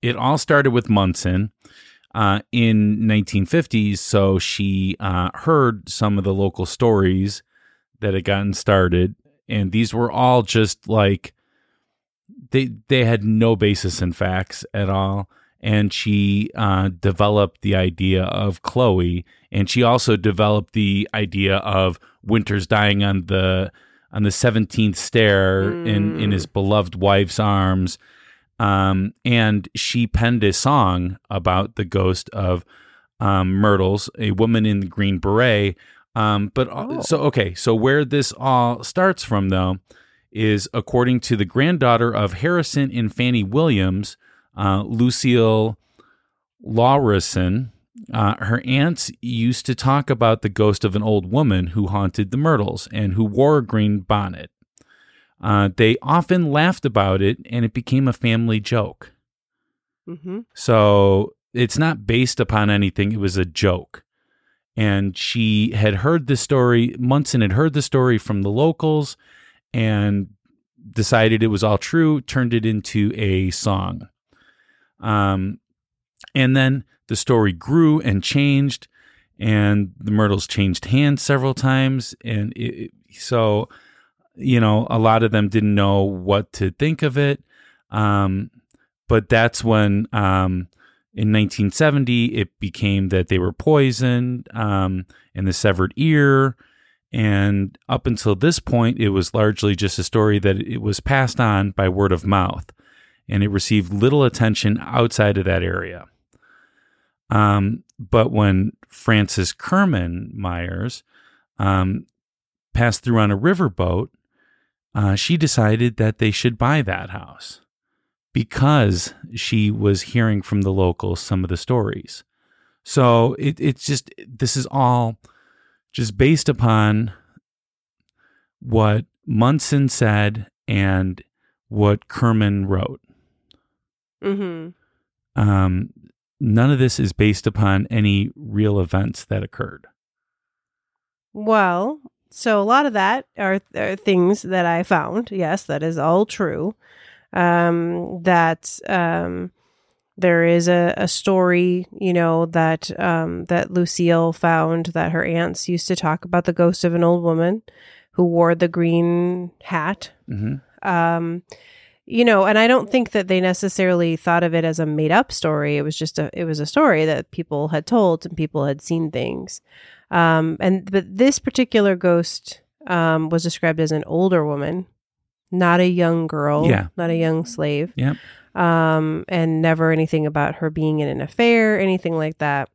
It all started with Munson uh in 1950s, so she uh heard some of the local stories that had gotten started and these were all just like they they had no basis in facts at all and she uh, developed the idea of Chloe, and she also developed the idea of Winters dying on the on the seventeenth stair in in his beloved wife's arms, um, and she penned a song about the ghost of um, Myrtles, a woman in the green beret. Um, but Oh. so okay, so where this all starts from though is according to the granddaughter of Harrison and Fanny Williams, uh, Lucille Lawrison. Uh, her aunts used to talk about the ghost of an old woman who haunted the Myrtles and who wore a green bonnet. Uh, they often laughed about it, and it became a family joke. Mm-hmm. So it's not based upon anything. It was a joke. And she had heard the story, Munson had heard the story from the locals and decided it was all true, turned it into a song. Um, and then the story grew and changed, and the Myrtles changed hands several times. And it, so, you know, a lot of them didn't know what to think of it. Um, but that's when um, in 1970 it became that they were poisoned um, and the severed ear and up until this point it was largely just a story that it was passed on by word of mouth and it received little attention outside of that area um, but when Frances Kermeen Myers um, passed through on a riverboat uh, she decided that they should buy that house because she was hearing from the locals some of the stories. So it, it's just, this is all just based upon what Munson said and what Kermeen wrote. Mm-hmm. Um, none of this is based upon any real events that occurred. Well, so a lot of that are, are things that I found. Yes, that is all true. Um, that um, There is a, a story, you know, that um, that Lucille found that her aunts used to talk about the ghost of an old woman who wore the green hat. hmm Um, you know, and I don't think that they necessarily thought of it as a made up story. It was just a it was a story that people had told and people had seen things. Um, and but this particular ghost um, was described as an older woman, not a young girl, Yeah. not a young slave Yeah. um, and never anything about her being in an affair, anything like that.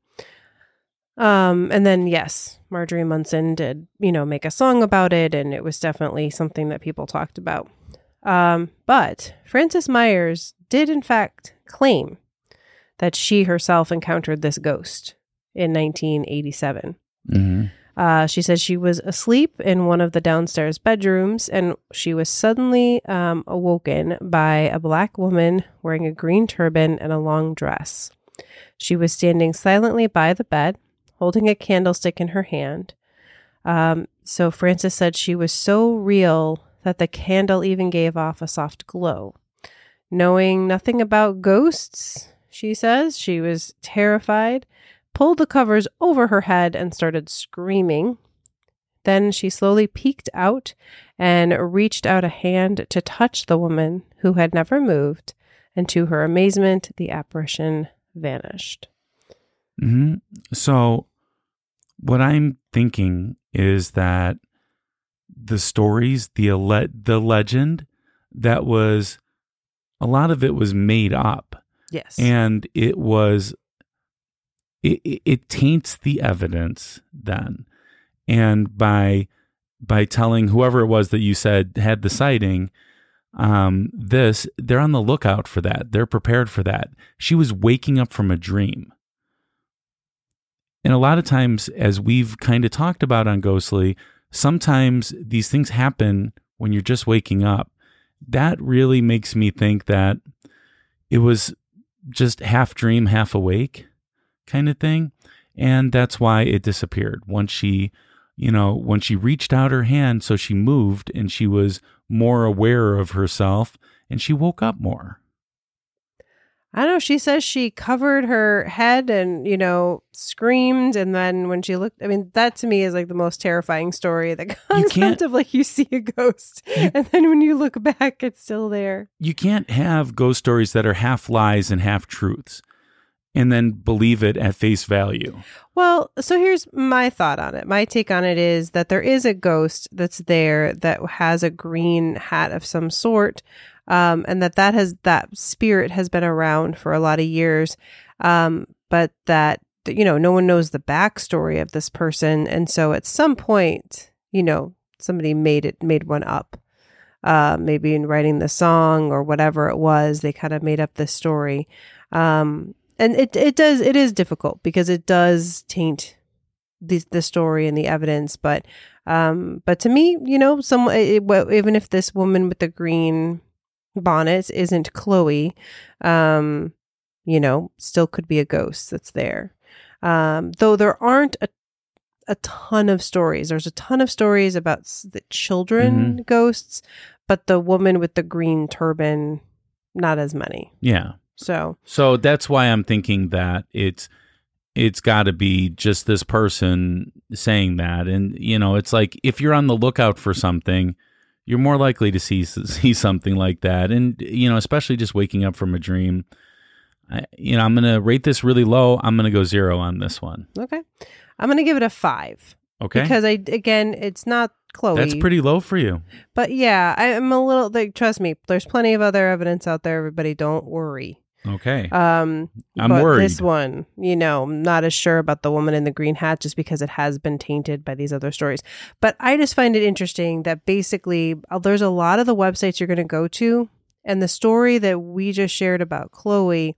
Um, and then yes, Marjorie Munson did, you know, make a song about it, and it was definitely something that people talked about. Um, but Frances Myers did, in fact, claim that she herself encountered this ghost in 1987. hmm Uh, she said she was asleep in one of the downstairs bedrooms and she was suddenly um, awoken by a black woman wearing a green turban and a long dress. She was standing silently by the bed, holding a candlestick in her hand. Um, so Frances said she was so real that the candle even gave off a soft glow. Knowing nothing about ghosts, she says, she was terrified pulled the covers over her head and started screaming. Then she slowly peeked out and reached out a hand to touch the woman who had never moved, and to her amazement, the apparition vanished. Mm-hmm. So, what I'm thinking is that the stories, the ele- the legend, that was a lot of it was made up, Yes. and it was it, it, it taints the evidence then, and by by telling whoever it was that you said had the sighting um this they're on the lookout for that. They're prepared for that. She was waking up from a dream. And a lot of times as we've kind of talked about on ghostly sometimes these things happen when you're just waking up. That really makes me think that it was just half dream half awake kind of thing. And that's why it disappeared. Once she you know when she reached out her hand so she moved and she was more aware of herself and she woke up more I don't know. She says she covered her head and, you know, screamed. And then when she looked, I mean, that to me is like the most terrifying story the <laughs> concept of like you see a ghost. and then when you look back, it's still there. you can't have ghost stories that are half lies and half truths and then believe it at face value Well, so here's my thought on it. My take on it is that there is a ghost that's there that has a green hat of some sort, um, and that that has that spirit has been around for a lot of years, um, but that you know no one knows the backstory of this person, and so at some point, you know, somebody made it made one up. Uh, maybe in writing the song or whatever it was, they kind of made up this story. Um, and it it does it is difficult because it does taint the the story and the evidence but um but to me you know some it, even if this woman with the green bonnet isn't chloe um you know still could be a ghost that's there. Um though there aren't a a ton of stories. There's a ton of stories about s- the children ghosts but the woman with the green turban not as many. Yeah. So so that's why i'm thinking that it's it's got to be just this person saying that. And you know it's like if you're on the lookout for something you're more likely to see <laughs> see something like that and you know especially just waking up from a dream I, you know i'm gonna rate this really low i'm gonna go zero on this one Okay. I'm going to give it a five okay because I, again, it's not Chloe. that's pretty low for you But yeah, I am a little, like, trust me, there's plenty of other evidence out there. Everybody don't worry. Okay Um, I'm but worried. This one, you know, I'm not as sure about the woman in the green hat just because it has been tainted by these other stories. But I just find it interesting that basically uh, there's a lot of the websites you're going to go to, and the story that we just shared about Chloe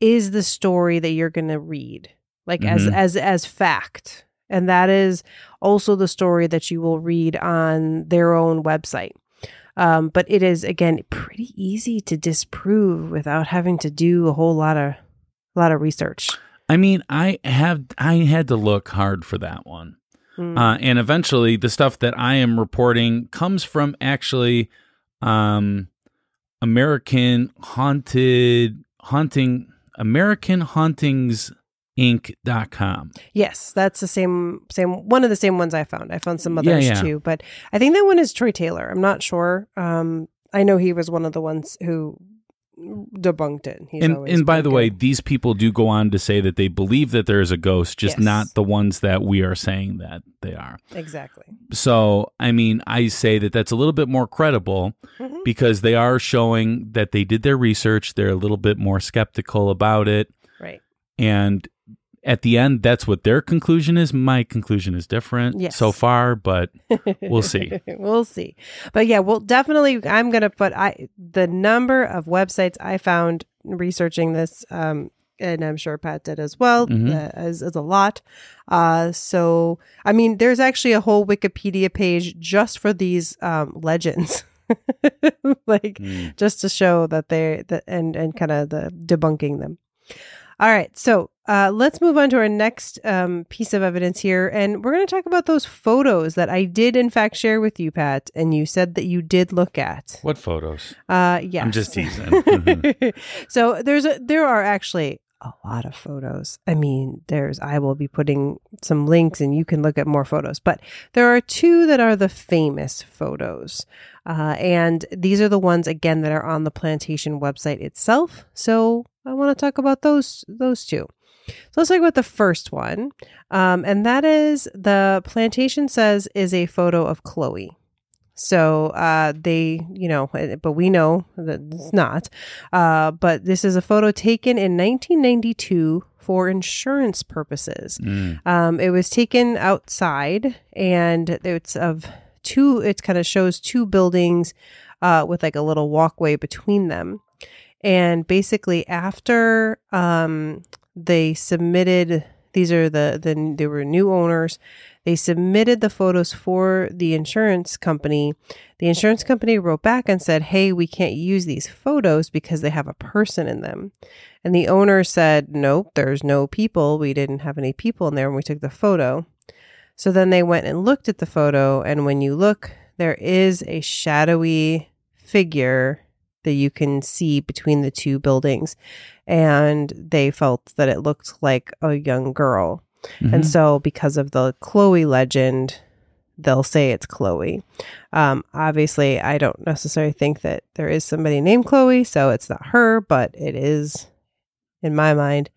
is the story that you're going to read, like as Mhm. as as fact, and that is also the story that you will read on their own website. Um, but it is again pretty easy to disprove without having to do a whole lot of a lot of research. I mean, I have I had to look hard for that one. Mm. Uh, and eventually, the stuff that I am reporting comes from actually um, American haunted haunting AmericanHauntingsInc.com. Yes, that's the same same one of the same ones I found. I found some others yeah. too, but I think that one is Troy Taylor. I'm not sure. Um, I know he was one of the ones who debunked it. He's and and by the way, these people do go on to say that they believe that there is a ghost, just Yes. not the ones that we are saying that they are. exactly. So, I mean, I say that that's a little bit more credible Mhm. because they are showing that they did their research. They're a little bit more skeptical about it. And at the end, that's what their conclusion is. My conclusion is different Yes. so far, but <laughs> we'll see. we'll see. But yeah, well, definitely, I'm gonna put I the number of websites I found researching this, um, and I'm sure Pat did as well, Mhm. uh, is, is a lot. Uh, so I mean, there's actually a whole Wikipedia page just for these um, legends. <laughs> like Mm. just to show that they that and and kind of the debunking them. All right, so uh, let's move on to our next um, piece of evidence here, and we're going to talk about those photos that I did in fact share with you, Pat, and you said that you did look at. What photos? Uh, yes, I'm just teasing. Mhm. <laughs> so there's a, there are actually a lot of photos. I mean, there's I will be putting some links, and you can look at more photos. But there are two that are the famous photos, uh, and these are the ones again that are on the plantation website itself. So I want to talk about those those two. So let's talk about the first one, um, and that is the plantation says is a photo of Chloe. So uh, they, you know, but we know that it's not. Uh, but this is a photo taken in 1992 for insurance purposes. Mm. Um, it was taken outside, and it's of two. It kind of shows two buildings uh, with like a little walkway between them. And basically, after um, they submitted, these are the the they were new owners. They submitted the photos for the insurance company. The insurance company wrote back and said, "Hey, we can't use these photos because they have a person in them." And the owner said, Nope, there's no people. We didn't have any people in there when we took the photo. So then they went and looked at the photo. And when you look, there is a shadowy figure that you can see between the two buildings. And they felt that it looked like a young girl. Mhm. And so, because of the Chloe legend, they'll say it's Chloe. Um, obviously, I don't necessarily think that there is somebody named Chloe, so it's not her, but it is, in my mind,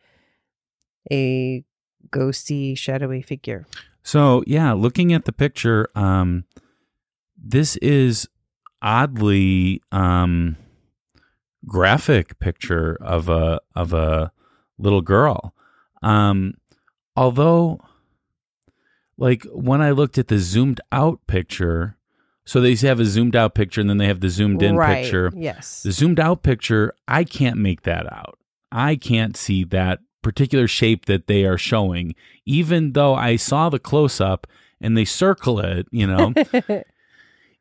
a ghosty, shadowy figure. So yeah, looking at the picture, um, this is oddly um, graphic picture of a of a little girl. Um, although, like when I looked at the zoomed out picture, so they have a zoomed out picture and then they have the zoomed in right. picture. Yes. The zoomed out picture, I can't make that out. I can't see that particular shape that they are showing, even though I saw the close up and they circle it, you know. <laughs>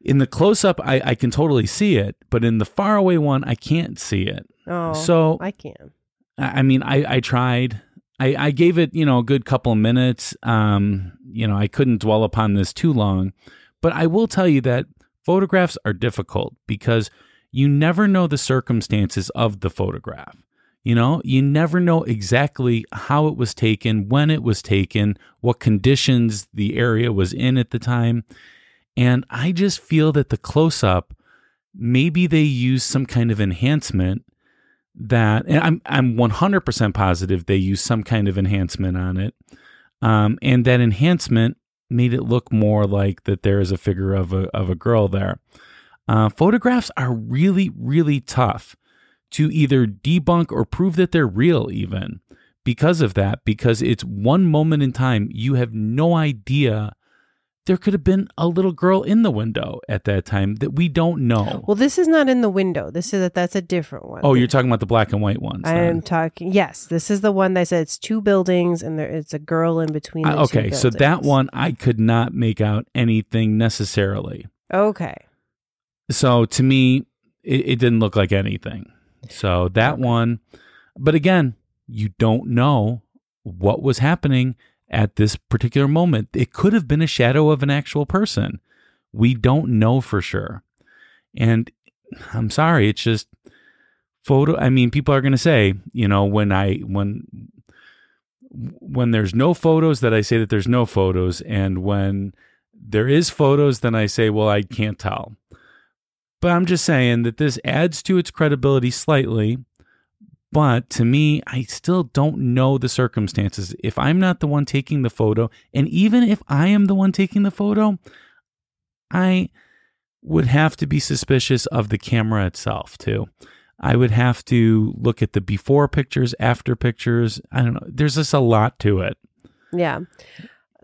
in the close up, I, I can totally see it, but in the far away one, I can't see it. oh, so- I can. I I mean, I, I tried. I, I gave it, you know, a good couple of minutes. Um, you know, I couldn't dwell upon this too long, but I will tell you that photographs are difficult because you never know the circumstances of the photograph. You know, you never know exactly how it was taken, when it was taken, what conditions the area was in at the time. And I just feel that the close up, maybe they use some kind of enhancement that and I'm I'm 100% positive they used some kind of enhancement on it. Um, and that enhancement made it look more like that there is a figure of a of a girl there. Uh, photographs are really really tough to either debunk or prove that they're real even because of that because it's one moment in time you have no idea there could have been a little girl in the window at that time that we don't know. Well, this is not in the window. This is that that's a different one. Oh, you're talking about the black and white ones. I then. am talking. Yes, this is the one that said it's two buildings and there it's a girl in between. The Uh, okay, so that one I could not make out anything necessarily. Okay. So to me, it, it didn't look like anything. So that one, but again, you don't know what was happening at this particular moment. It could have been a shadow of an actual person. We don't know for sure. And I'm sorry, it's just photo I mean people are going to say, you know, when I when when there's no photos that I say that there's no photos and when there is photos then I say well I can't tell. But I'm just saying that this adds to its credibility slightly. But to me, I still don't know the circumstances. If I'm not the one taking the photo, and even if I am the one taking the photo, I would have to be suspicious of the camera itself too. I would have to look at the before pictures, after pictures. I don't know. There's just a lot to it. Yeah.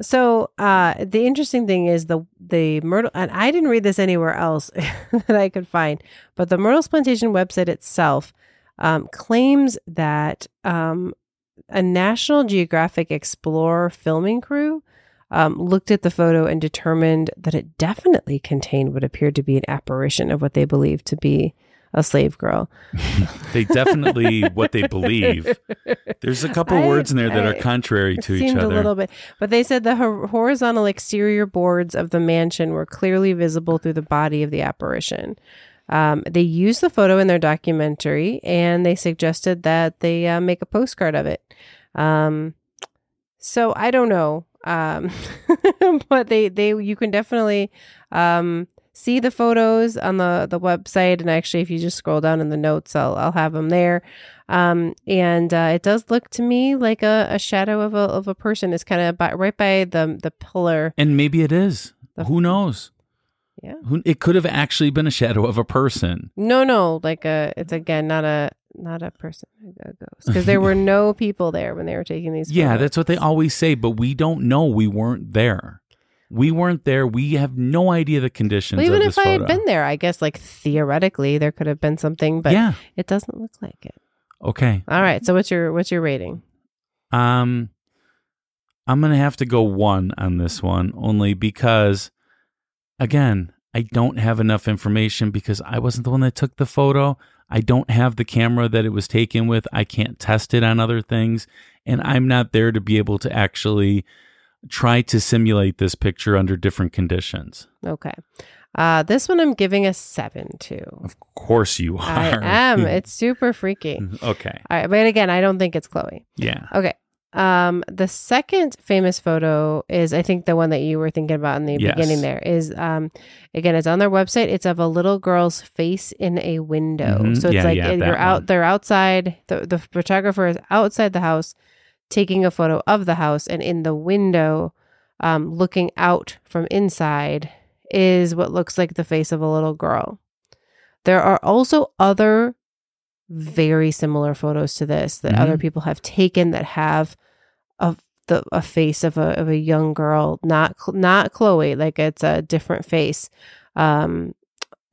So uh, the interesting thing is the the Myrtle, and I didn't read this anywhere else <laughs> that I could find, but the Myrtles Plantation website itself um, claims that um, a National Geographic Explorer filming crew um, looked at the photo and determined that it definitely contained what appeared to be an apparition of what they believed to be a slave girl. <laughs> They definitely what they believe. <laughs> There's a couple I- words in there that I- are contrary to each other. a little bit, but they said the horizontal exterior boards of the mansion were clearly visible through the body of the apparition. Um, they used the photo in their documentary, and they suggested that they uh, make a postcard of it. Um, so I don't know, um, <laughs> but they they you can definitely um, see the photos on the the website, and actually, if you just scroll down in the notes, I'll I'll have them there. Um, and uh, it does look to me like a, a shadow of a of a person. It's kind of by, right by the the pillar. and maybe it is. The- Who knows? Yeah. Who, it could have actually been a shadow of a person. No, no, like a it's again not a not a person, a ghost, because there <laughs> were no people there when they were taking these. Yeah, that's what they always say, but we don't know. We weren't there. We weren't there. We have no idea the conditions Well, even of if I photo. had been there, I guess like theoretically there could have been something, but yeah. it doesn't look like it. Okay. All right, so what's your what's your rating? Um, I'm gonna have to go one on this one only because, again, I don't have enough information because I wasn't the one that took the photo. I don't have the camera that it was taken with. I can't test it on other things, and I'm not there to be able to actually try to simulate this picture under different conditions. Okay, uh, this one I'm giving a seven to. Of course, you are. I am. <laughs> It's super freaky. okay. All right, but again, I don't think it's Chloe. Yeah. Okay. Um, the second famous photo is, I think, the one that you were thinking about in the Yes. beginning. There is, um, again, it's on their website. It's of a little girl's face in a window. Mhm. So it's Yeah, like yeah, you're out. one. They're outside. The the photographer is outside the house, taking a photo of the house, and in the window, um, looking out from inside, is what looks like the face of a little girl. There are also other very similar photos to this that Mhm. other people have taken that have a the a face of a of a young girl, not not Chloe, like it's a different face. Um,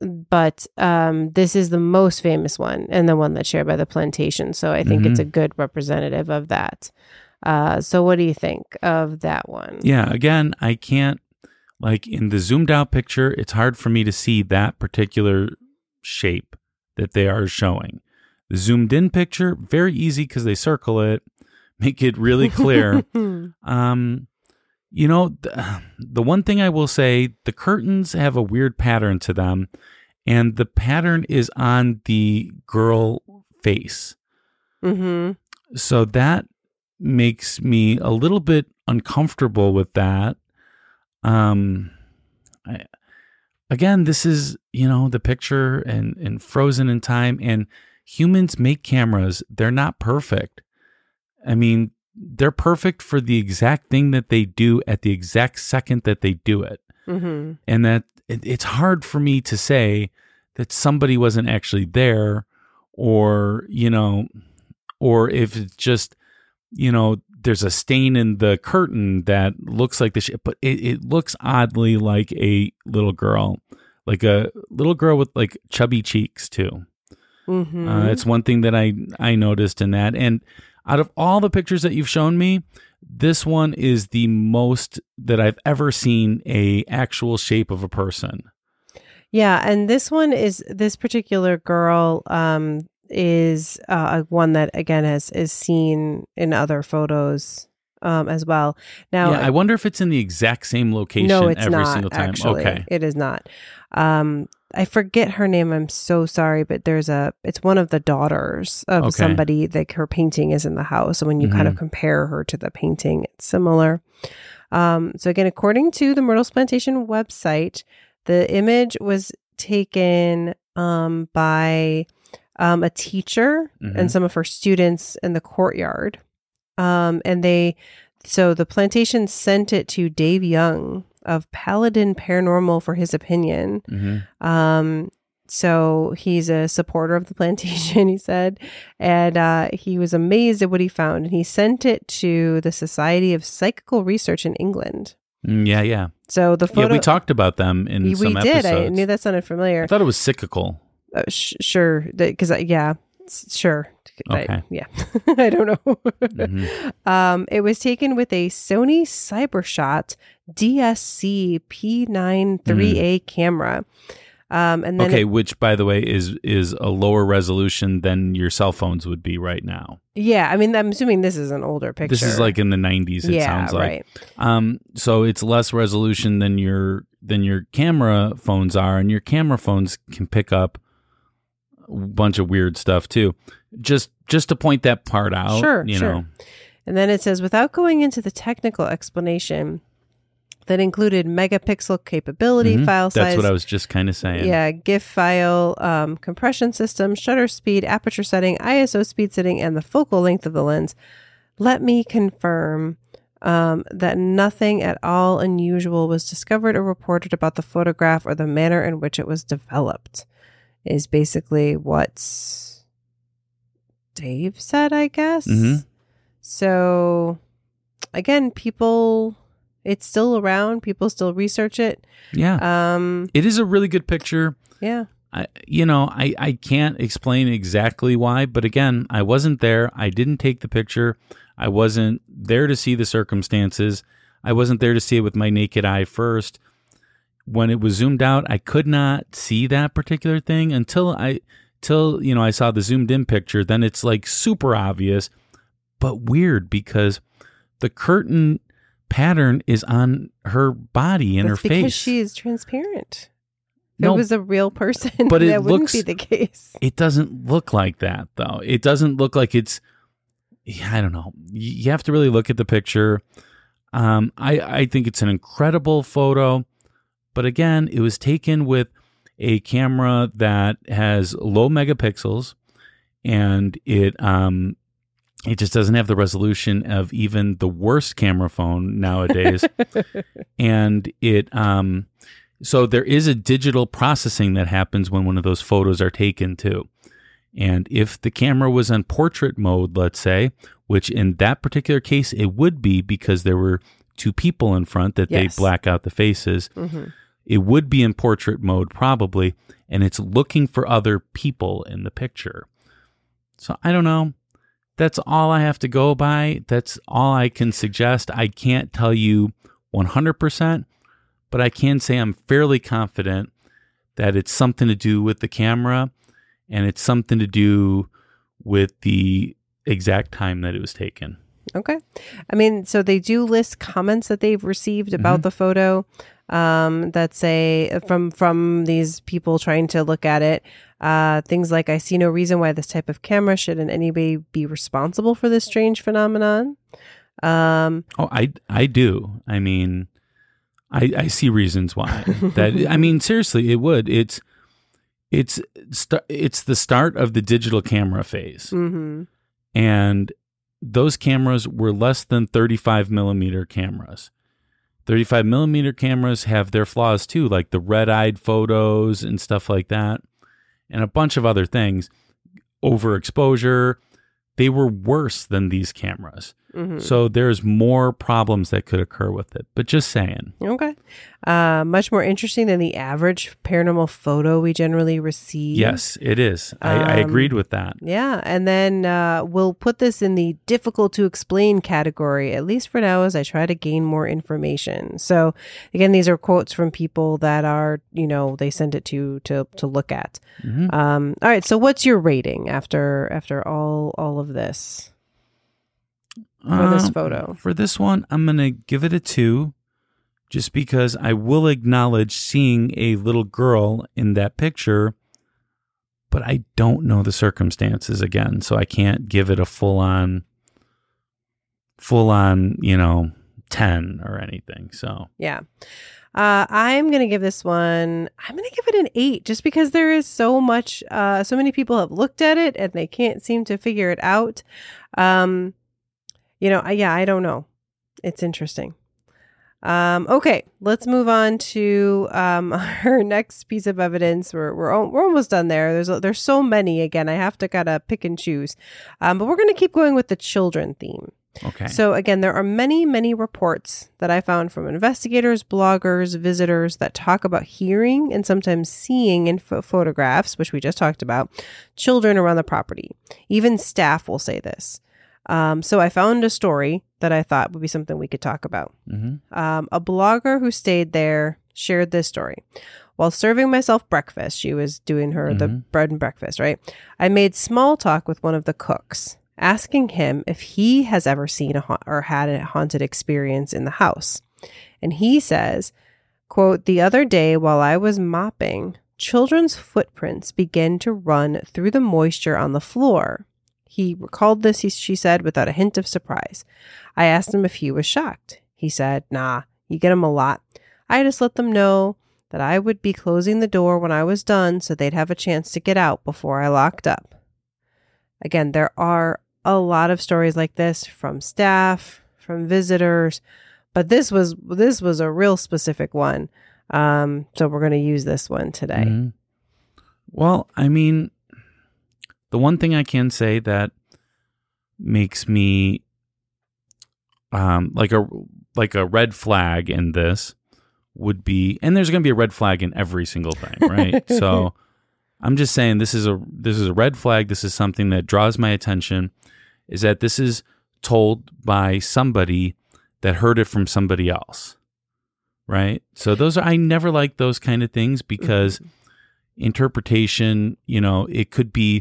but um, this is the most famous one and the one that's shared by the plantation. So I think it's a good representative of that. Uh, so what do you think of that one? Yeah, again, I can't like in the zoomed out picture, it's hard for me to see that particular shape that they are showing. The zoomed in picture, very easy because they circle it, make it really clear. <laughs> um, you know, the, the one thing I will say, the curtains have a weird pattern to them, and the pattern is on the girl face. mm-hmm. So that makes me a little bit uncomfortable with that. Um, I, again, this is you know the picture and and frozen in time, and humans make cameras. They're not perfect. I mean, they're perfect for the exact thing that they do at the exact second that they do it, Mm-hmm. and that it, it's hard for me to say that somebody wasn't actually there, or you know, or if it's just you know there's a stain in the curtain that looks like the shit but it, it looks oddly like a little girl like a little girl with like chubby cheeks too Mm-hmm. uh, it's one thing that i i noticed in that and out of all the pictures that you've shown me this one is the most that i've ever seen a actual shape of a person Yeah, and this one is this particular girl um is uh one that again has is seen in other photos um as well. Now yeah i wonder if it's in the exact same location no, it's every not single time actually. okay It is not. Um I forget her name. I'm so sorry, but there's a it's one of the daughters of Okay. somebody like her painting is in the house. So when you kind of compare her to the painting, it's similar. Um, so again, according to the Myrtles Plantation website, the image was taken um, by um, a teacher Mhm. and some of her students in the courtyard. Um, and they, so the plantation sent it to Dave Young of Paladin Paranormal for his opinion. Mhm. Um, so he's a supporter of the <laughs> plantation, he said, and uh, he was amazed at what he found. And he sent it to the Society of Psychical Research in England. Mm, yeah, yeah, So the photo yeah. We talked about them in we some did. episodes. I knew that sounded familiar. I thought it was cyclical. Uh, sh- sure, because yeah, sure. I- Okay. yeah, <laughs> I don't know. Mhm. <laughs> Um, it was taken with a Sony CyberShot DSC P93A camera. Um, and then okay, it- which by the way is is a lower resolution than your cell phones would be right now. yeah, I mean, I'm assuming this is an older picture. This is like in the 90s. It yeah, sounds like. right. Um, so it's less resolution than your than your camera phones are, and your camera phones can pick up bunch of weird stuff too. Just just to point that part out, Sure, you sure. know. And then it says, without going into the technical explanation, that included megapixel capability, Mhm. file size. That's what I was just kind of saying. Yeah, GIF file, um, compression system, shutter speed, aperture setting, ISO speed setting, and the focal length of the lens. Let me confirm um, that nothing at all unusual was discovered or reported about the photograph or the manner in which it was developed. Is basically what Dave said, I guess. Mhm. So, again, people, it's still around. People still research it. yeah. Um, It is a really good picture. yeah. I, you know, I, I can't explain exactly why, but again, I wasn't there. I didn't take the picture. I wasn't there to see the circumstances. I wasn't there to see it with my naked eye first. When it was zoomed out, I could not see that particular thing until I till you know I saw the zoomed in picture. Then it's like super obvious, but weird because the curtain pattern is on her body and That's her because face. she is transparent. If No, it was a real person, but <laughs> it wouldn't looks- be the case. it doesn't look like that though it doesn't look like it's i don't know you have to really look at the picture um i i think it's an incredible photo but again it was taken with a camera that has low megapixels and it um it just doesn't have the resolution of even the worst camera phone nowadays <laughs> and it um so there is a digital processing that happens when one of those photos are taken too and if the camera was on portrait mode let's say which in that particular case it would be because there were two people in front that Yes. they black out the faces Mhm. It would be in portrait mode probably and it's looking for other people in the picture. So i don't know. That's all i have to go by. That's all i can suggest. I can't tell you 100% but i can say i'm fairly confident that it's something to do with the camera and it's something to do with the exact time that it was taken. Okay. I mean, so they do list comments that they've received about mm-hmm. the photo um, that say from from these people trying to look at it. Uh, things like, "I see no reason why this type of camera should in any way be responsible for this strange phenomenon." Um, Oh, I I do. I mean, I I see reasons why. <laughs> that I mean, seriously, it would. It's it's it's the start of the digital camera phase, mhm. and those cameras were less than 35 millimeter cameras. 35 millimeter cameras have their flaws too, like the red eyed photos and stuff like that, and a bunch of other things. Overexposure. They were worse than these cameras. Mhm. So there's more problems that could occur with it. But just saying. Okay. Uh, much more interesting than the average paranormal photo we generally receive. Yes, it is. I, I Um, agreed with that. Yeah, and then uh, we'll put this in the difficult to explain category, at least for now, as I try to gain more information. So, again, these are quotes from people that are, you know, they send it to to to look at. Mhm. Um, all right, so what's your rating after after all all of this for this Um, photo? For this one, I'm going to give it a two just because I will acknowledge seeing a little girl in that picture, but I don't know the circumstances again, so I can't give it a full on, full on, you know, 10 or anything. So, Yeah. Uh, I'm going to give this one, I'm going to give it an eight just because there is so much, uh, so many people have looked at it and they can't seem to figure it out. Um, you know, I, yeah, I don't know. It's interesting. Um, okay, let's move on to um, <laughs> our next piece of evidence. We're we're, we're almost done there. There's there's so many. Again, I have to kind of pick and choose, um, but we're going to keep going with the children theme. okay. So, again, there are many, many reports that I found from investigators, bloggers, visitors that talk about hearing and sometimes seeing in pho- photographs, which we just talked about, children around the property. Even staff will say this. Um, so, I found a story that I thought would be something we could talk about. hmm Um, a blogger who stayed there shared this story. While serving myself breakfast, she was doing her the Mhm. bread and breakfast, right? I made small talk with one of the cooks, asking him if he has ever seen a ha- or had a haunted experience in the house. And he says, quote, "The other day while I was mopping, children's footprints began to run through the moisture on the floor." He recalled this, he, she said, without a hint of surprise. I asked him if he was shocked. He said, Nah, you get them a lot. I just let them know that I would be closing the door when I was done so they'd have a chance to get out before I locked up. Again, there are a lot of stories like this from staff, from visitors, but this was this was a real specific one. Um, so we're going to use this one today. Mhm. Well, I mean, the one thing I can say that makes me um like a like a red flag in this would be and there's going to be a red flag in every single thing, right? <laughs> so I'm just saying this is a this is a red flag, this is something that draws my attention is that this is told by somebody that heard it from somebody else. Right? So those are I never like those kind of things because interpretation, you know, it could be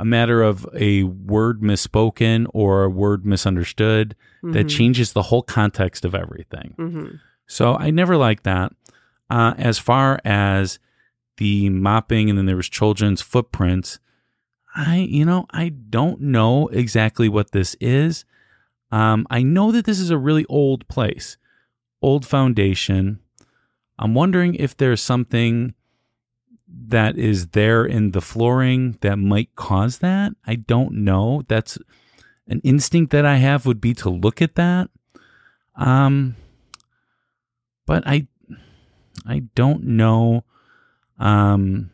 a matter of a word misspoken or a word misunderstood that Mhm. changes the whole context of everything. Mhm. So I never liked that. Uh, as far as the mopping and then there was children's footprints, I, you know, I don't know exactly what this is. Um, I know that this is a really old place, old foundation. I'm wondering if there's something that is there in the flooring that might cause that. I don't know. That's an instinct that I have would be to look at that. Um, but I, I don't know. Um,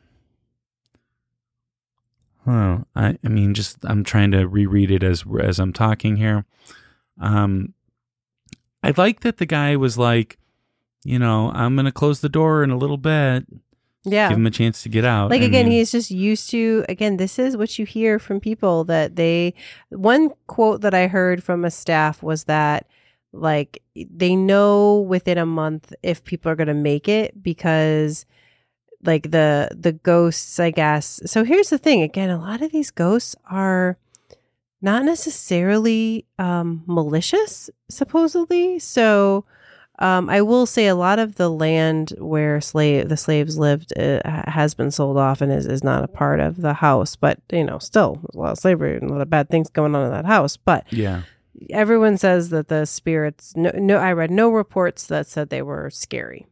huh, I, I mean, just I'm trying to reread it as as I'm talking here. Um, I like that the guy was like, you know, I'm gonna close the door in a little bit, Yeah. give him a chance to get out. like I again mean, he's just used to again this is what you hear from people that they one quote that i heard from a staff was that like they know within a month if people are going to make it because like the the ghosts i guess so here's the thing again a lot of these ghosts are not necessarily um malicious supposedly so um, I will say a lot of the land where slave the slaves lived uh, has been sold off and is, is not a part of the house. But you know, still there's a lot of slavery and a lot of bad things going on in that house. But yeah, everyone says that the spirits. No, no I read no reports that said they were scary.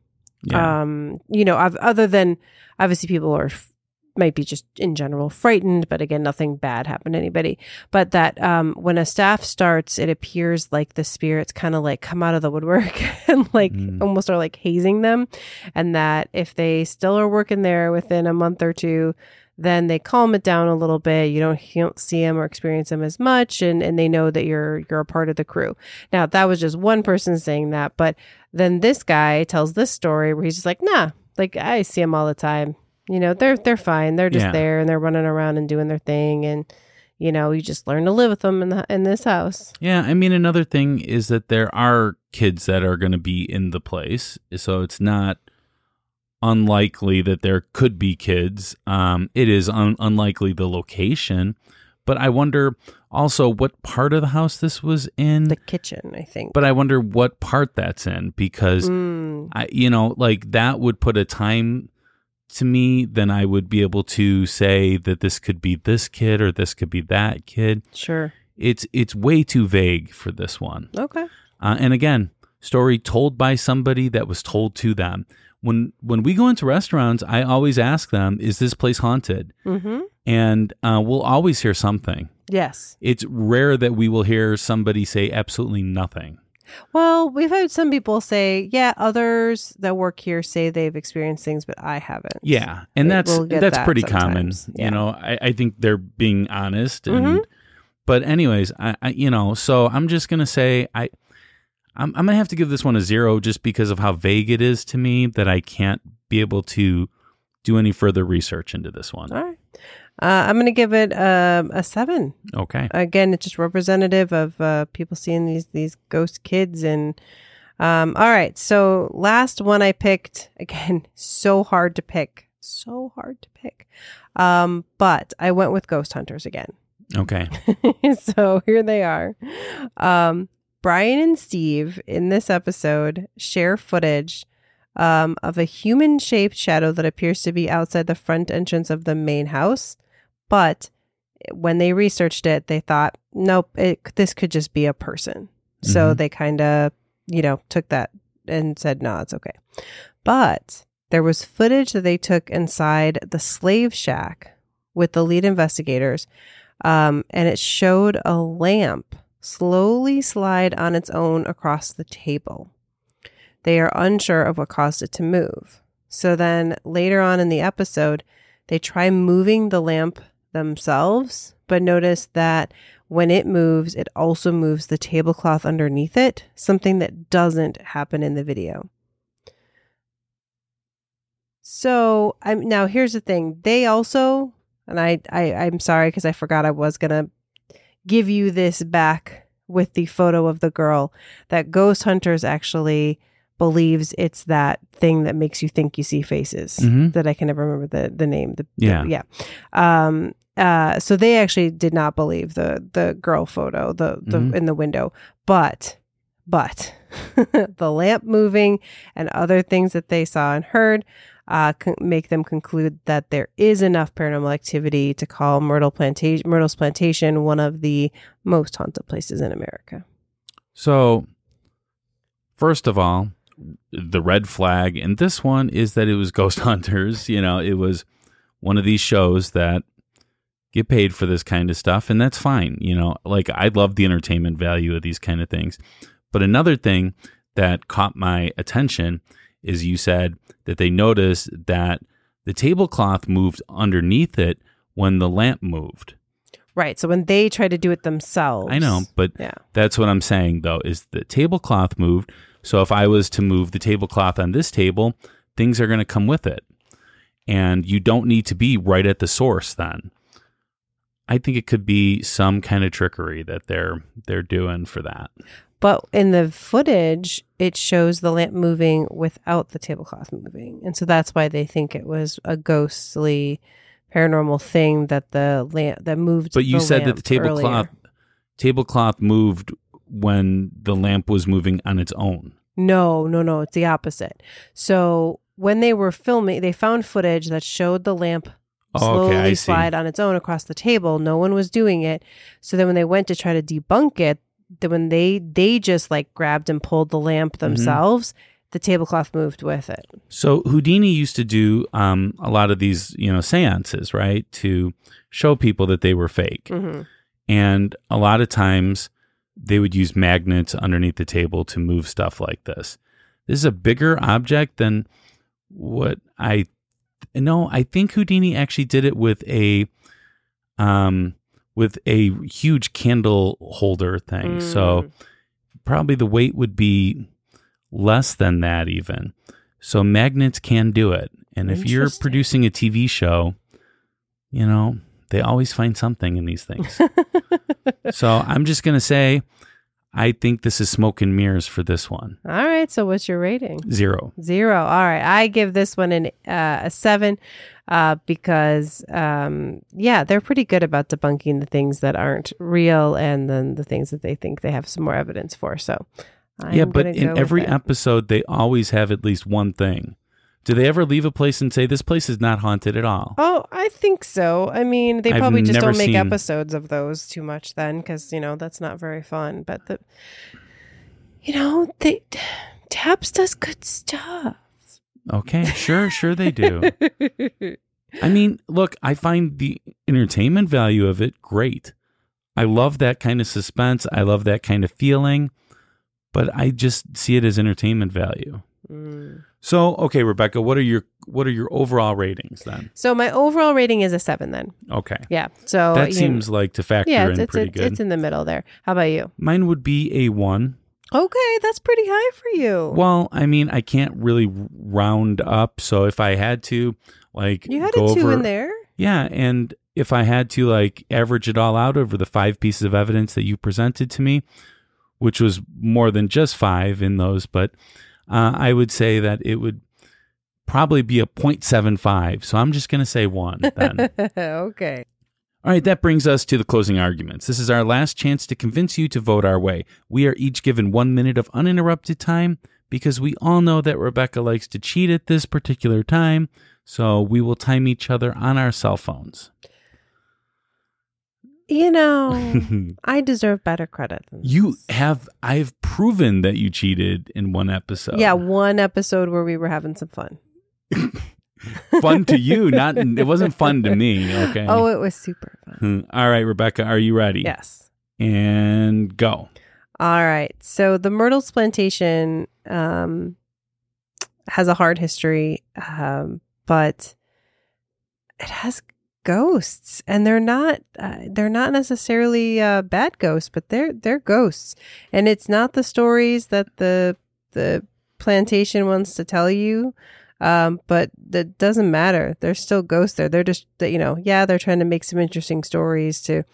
yeah, Um, you know, I've, other than obviously people are f- might be just in general frightened, but again, nothing bad happened to anybody. But that um, when a staff starts, it appears like the spirits kind of like come out of the woodwork <laughs> and like Mm. almost are like hazing them, and that if they still are working there within a month or two. Then they calm it down a little bit. You don't you don't see them or experience them as much, and, and they know that you're you're a part of the crew. Now that was just one person saying that, but then this guy tells this story where he's just like, nah, like I see them all the time. You know, they're they're fine. They're just Yeah. there and they're running around and doing their thing, and you know, you just learn to live with them in the in this house. yeah. I mean, another thing is that there are kids that are going to be in the place, so it's not unlikely that there could be kids. Um, it is un- unlikely the location, but I wonder also what part of the house this was in. The kitchen, I think. but I wonder what part that's in because Mm, I, you know, like that would put a time to me, then I would be able to say that this could be this kid or this could be that kid. sure. It's it's way too vague for this one. Okay. Uh, and again, story told by somebody that was told to them. When when we go into restaurants, I always ask them, "Is this place haunted?" Mm-hmm. And uh, we'll always hear something. Yes. It's rare that we will hear somebody say absolutely nothing. Well, we've had some people say, yeah, others that work here say they've experienced things, but I haven't. Yeah, and We'll that's that's that pretty common. Yeah. You know, I, I think they're being honest. And Mhm. but anyways, I, I you know, so I'm just gonna say I. I'm, I'm gonna have to give this one a zero just because of how vague it is to me that I can't be able to do any further research into this one. All right. Uh, I'm going to give it um, a seven. Okay. Again, it's just representative of uh, people seeing these these ghost kids. And um, all right, so last one I picked <laughs> again, so hard to pick, so hard to pick. Um, but I went with Ghost Hunters again. <laughs> Okay. so here they are. Um, Brian and Steve in this episode share footage um, of a human shaped shadow that appears to be outside the front entrance of the main house. But when they researched it, they thought, nope, it, this could just be a person. So Mhm. they kind of, you know, took that and said, no, it's okay. But there was footage that they took inside the slave shack with the lead investigators um, and it showed a lamp slowly slide on its own across the table. They are unsure of what caused it to move. So then later on in the episode, they try moving the lamp themselves, but notice that when it moves, it also moves the tablecloth underneath it, something that doesn't happen in the video. So I'm now here's the thing. They also and I, I I'm sorry because I forgot I was gonna give you this back with the photo of the girl that Ghost Hunters actually believes it's that thing that makes you think you see faces Mhm. that I can never remember the the name. The, the- Yeah. yeah. Um. Uh. So they actually did not believe the the girl photo the the Mhm. in the window, but but <laughs> the lamp moving and other things that they saw and heard uh, con- make them conclude that there is enough paranormal activity to call Myrtle Plantation, Myrtle's Plantation one of the most haunted places in America. So, first of all, the red flag in this one is that it was Ghost <laughs> Hunters. You know, it was one of these shows that get paid for this kind of stuff, and that's fine. You know, like I love the entertainment value of these kind of things. But another thing that caught my attention is you said that they noticed that the tablecloth moved underneath it when the lamp moved. Right. So when they try to do it themselves, I know, but Yeah. that's what I'm saying though, is the tablecloth moved. So if I was to move the tablecloth on this table, things are going to come with it. And you don't need to be right at the source then. I think it could be some kind of trickery that they're they're doing for that. But in the footage, it shows the lamp moving without the tablecloth moving. And so that's why they think it was a ghostly paranormal thing that the lamp that moved. But you said that the tablecloth earlier. tablecloth moved when the lamp was moving on its own. No, no, no. It's the opposite. So when they were filming, they found footage that showed the lamp Oh, slowly okay, slide on its own across the table. No one was doing it. So then when they went to try to debunk it, then when they they just like grabbed and pulled the lamp Mm-hmm. themselves, the tablecloth moved with it. So Houdini used to do um, a lot of these, you know, seances, right, to show people that they were fake. hmm And a lot of times they would use magnets underneath the table to move stuff like this. This is a bigger object than what I no, I think Houdini actually did it with a um with a huge candle holder thing. So probably the weight would be less than that even. So magnets can do it. And if you're producing a TV show, you know, they always find something in these things. <laughs> so I'm just going to say I think this is smoke and mirrors for this one. All right. So what's your rating? Zero. Zero. All right. I give this one an uh, a seven uh, because, um, yeah, they're pretty good about debunking the things that aren't real and then the things that they think they have some more evidence for. So, I yeah, but in every episode, they always have at least one thing. Do they ever leave a place and say this place is not haunted at all? Oh, I think so. I mean, they I've probably just don't make seen- episodes of those too much then because, you know, that's not very fun. But the, you know, they, Taps does good stuff. Okay, sure, sure they do. I mean, look, I find the entertainment value of it great. I love that kind of suspense. I love that kind of feeling, but I just see it as entertainment value. Mm. So, okay, Rebecca, what are your what are your overall ratings then? So my overall rating is a seven then. Okay. Yeah. So that seems like to factor yeah, in it's, it's, pretty it's, good. it's in the middle there. How about you? Mine would be a 1. Okay, that's pretty high for you. Well, I mean, I can't really round up, so if I had to like you had a two over in there. Yeah, and if I had to like average it all out over the five pieces of evidence that you presented to me, which was more than just five in those, but uh, I would say that it would probably be a 0.75. So I'm just going to say one then. <laughs> okay. All right, that brings us to the closing arguments. This is our last chance to convince you to vote our way. We are each given one minute of uninterrupted time because we all know that Rebecca likes to cheat at this particular time. So we will time each other on our cell phones. You know, <laughs> I deserve better credit than You this. have I've proven that you cheated in one episode. Yeah, one episode where we were having some fun. <laughs> fun to you, not it wasn't fun to me, okay? Oh, it was super fun. Hmm. All right, Rebecca, are you ready? Yes. And go. All right. So the Myrtles plantation um, has a hard history, um, but it has ghosts, and they're not uh, they're not necessarily uh, bad ghosts, but they're they're ghosts, and it's not the stories that the the plantation wants to tell you. Um, but that doesn't matter. There's still ghosts there. They're just, you know, yeah, they're trying to make some interesting stories to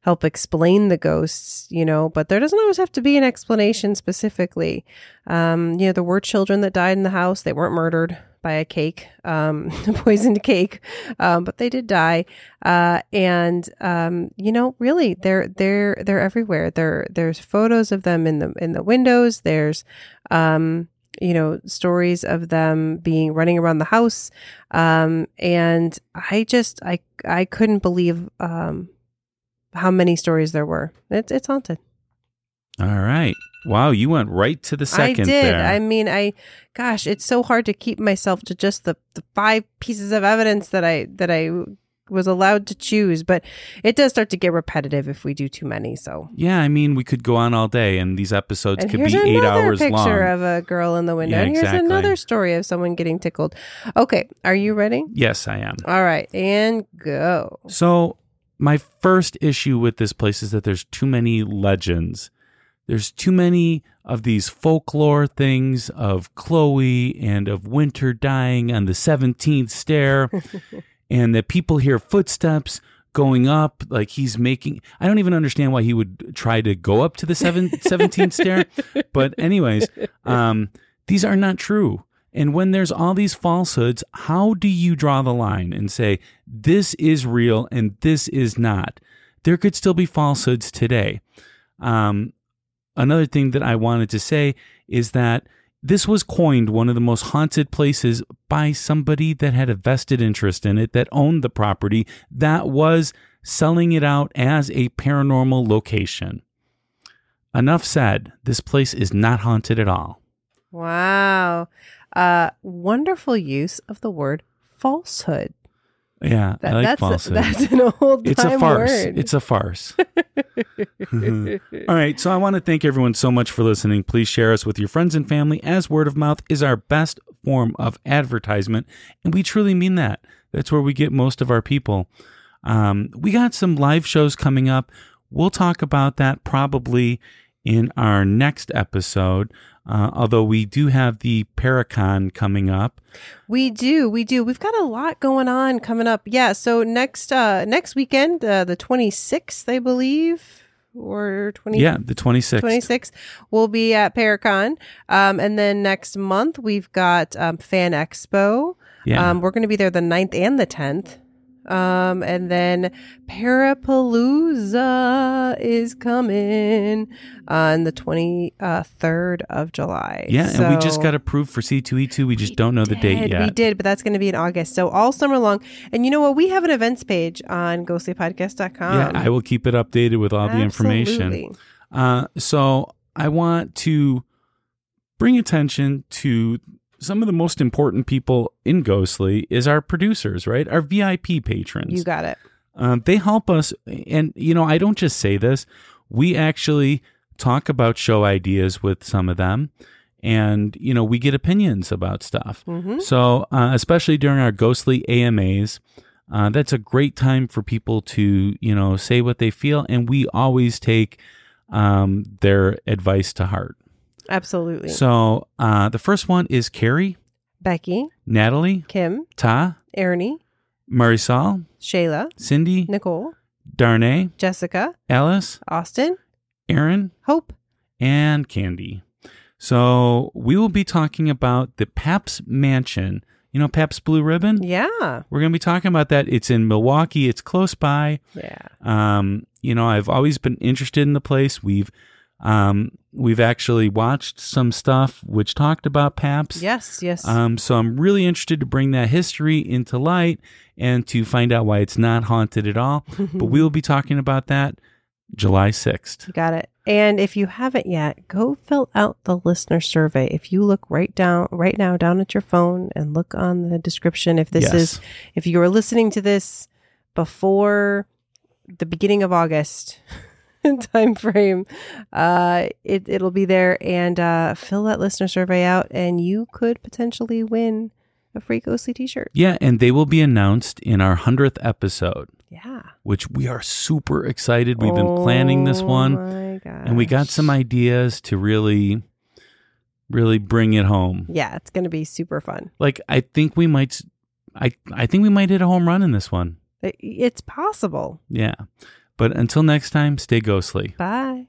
help explain the ghosts, you know, but there doesn't always have to be an explanation specifically. Um, you know, there were children that died in the house. They weren't murdered by a cake, um, <laughs> poisoned cake, um, but they did die. Uh, and um, you know, really, they're they're they're everywhere. There there's photos of them in the in the windows. There's um, you know stories of them being running around the house um and i just i i couldn't believe um how many stories there were it's it's haunted All right. Wow, you went right to the second i did there. i mean i gosh it's so hard to keep myself to just the, the five pieces of evidence that i that i was allowed to choose but it does start to get repetitive if we do too many so yeah, I mean, we could go on all day, and these episodes and could be eight hours picture long. of a girl in the window Yeah, and here's exactly. another story of someone getting tickled okay are you ready yes, I am. All right, and go. So, my first issue with this place is that there's too many legends. There's too many of these folklore things of Chloe and of Winter dying on the 17th stair, <laughs> and that people hear footsteps going up like he's making I don't even understand why he would try to go up to the seven, <laughs> 17th stair. But anyways um these are not true. And when there's all these falsehoods how do you draw the line and say this is real and this is not? There could still be falsehoods today. Um another thing that I wanted to say is that this was coined one of the most haunted places by somebody that had a vested interest in it, that owned the property, that was selling it out as a paranormal location. Enough said. This place is not haunted at all. Wow. Uh wonderful use of the word falsehood. Yeah, That, I like that's falsehood. that's an old it's a farce. word. It's a farce. All right. So I want to thank everyone so much for listening. Please share us with your friends and family, as word of mouth is our best form of advertisement. And we truly mean that. That's where we get most of our people. Um, we got some live shows coming up. We'll talk about that probably in our next episode. Uh, although we do have the Paracon coming up. We do, we do. We've got a lot going on coming up. Yeah. So next uh next weekend, uh, the twenty sixth, I believe. or 20 Yeah, the 26th. 26th we'll be at Paracon. Um, and then next month we've got um, Fan Expo. Yeah. Um, we're going to be there the 9th and the 10th. Um, and then Parapalooza is coming on the 23rd of July. yeah, and we just got approved for C2E2. We just don't know the date yet. We did, but that's going to be in August. So all summer long. And you know what? We have an events page on ghostlypodcast.com. Yeah, I will keep it updated with all the information. Absolutely. Uh, so I want to bring attention to some of the most important people in Ghostly is our producers, right? Our VIP patrons. You got it. Um, they help us, and you know, I don't just say this. We actually talk about show ideas with some of them, and you know, we get opinions about stuff. Mm-hmm. So, uh, especially during our ghostly AMAs, uh, that's a great time for people to you know say what they feel, and we always take um, their advice to heart. Absolutely. So, uh, the first one is Carrie, Becky, Natalie, Kim, Ta, Ernie, Marisol, Shayla, Cindy, Nicole, Darnay, Jessica, Alice, Austin, Aaron, Hope. and Candy. So we will be talking about the Pabst Mansion. You know, Pabst Blue Ribbon? Yeah. We're going to be talking about that. It's in Milwaukee. It's close by. Yeah. Um, you know, I've always been interested in the place. We've um, we've actually watched some stuff which talked about Pabst. Yes. Yes. Um, so I'm really interested to bring that history into light and to find out why it's not haunted at all. <laughs> but we will be talking about that July 6th. You got it. And if you haven't yet, go fill out the listener survey. If you look right down right now down at your phone and look on the description if this Yes. is if you are listening to this before the beginning of August <laughs> time frame, uh it it'll be there and uh fill that listener survey out and you could potentially win a free ghostly t-shirt. Yeah, and they will be announced in our 100th episode, Yeah. which we are super excited. We've been planning this one, my gosh. and we got some ideas to really really bring it home. Yeah, it's going to be super fun. Like I think we might I I think we might hit a home run in this one. It's possible. Yeah. But until next time, stay ghostly. Bye.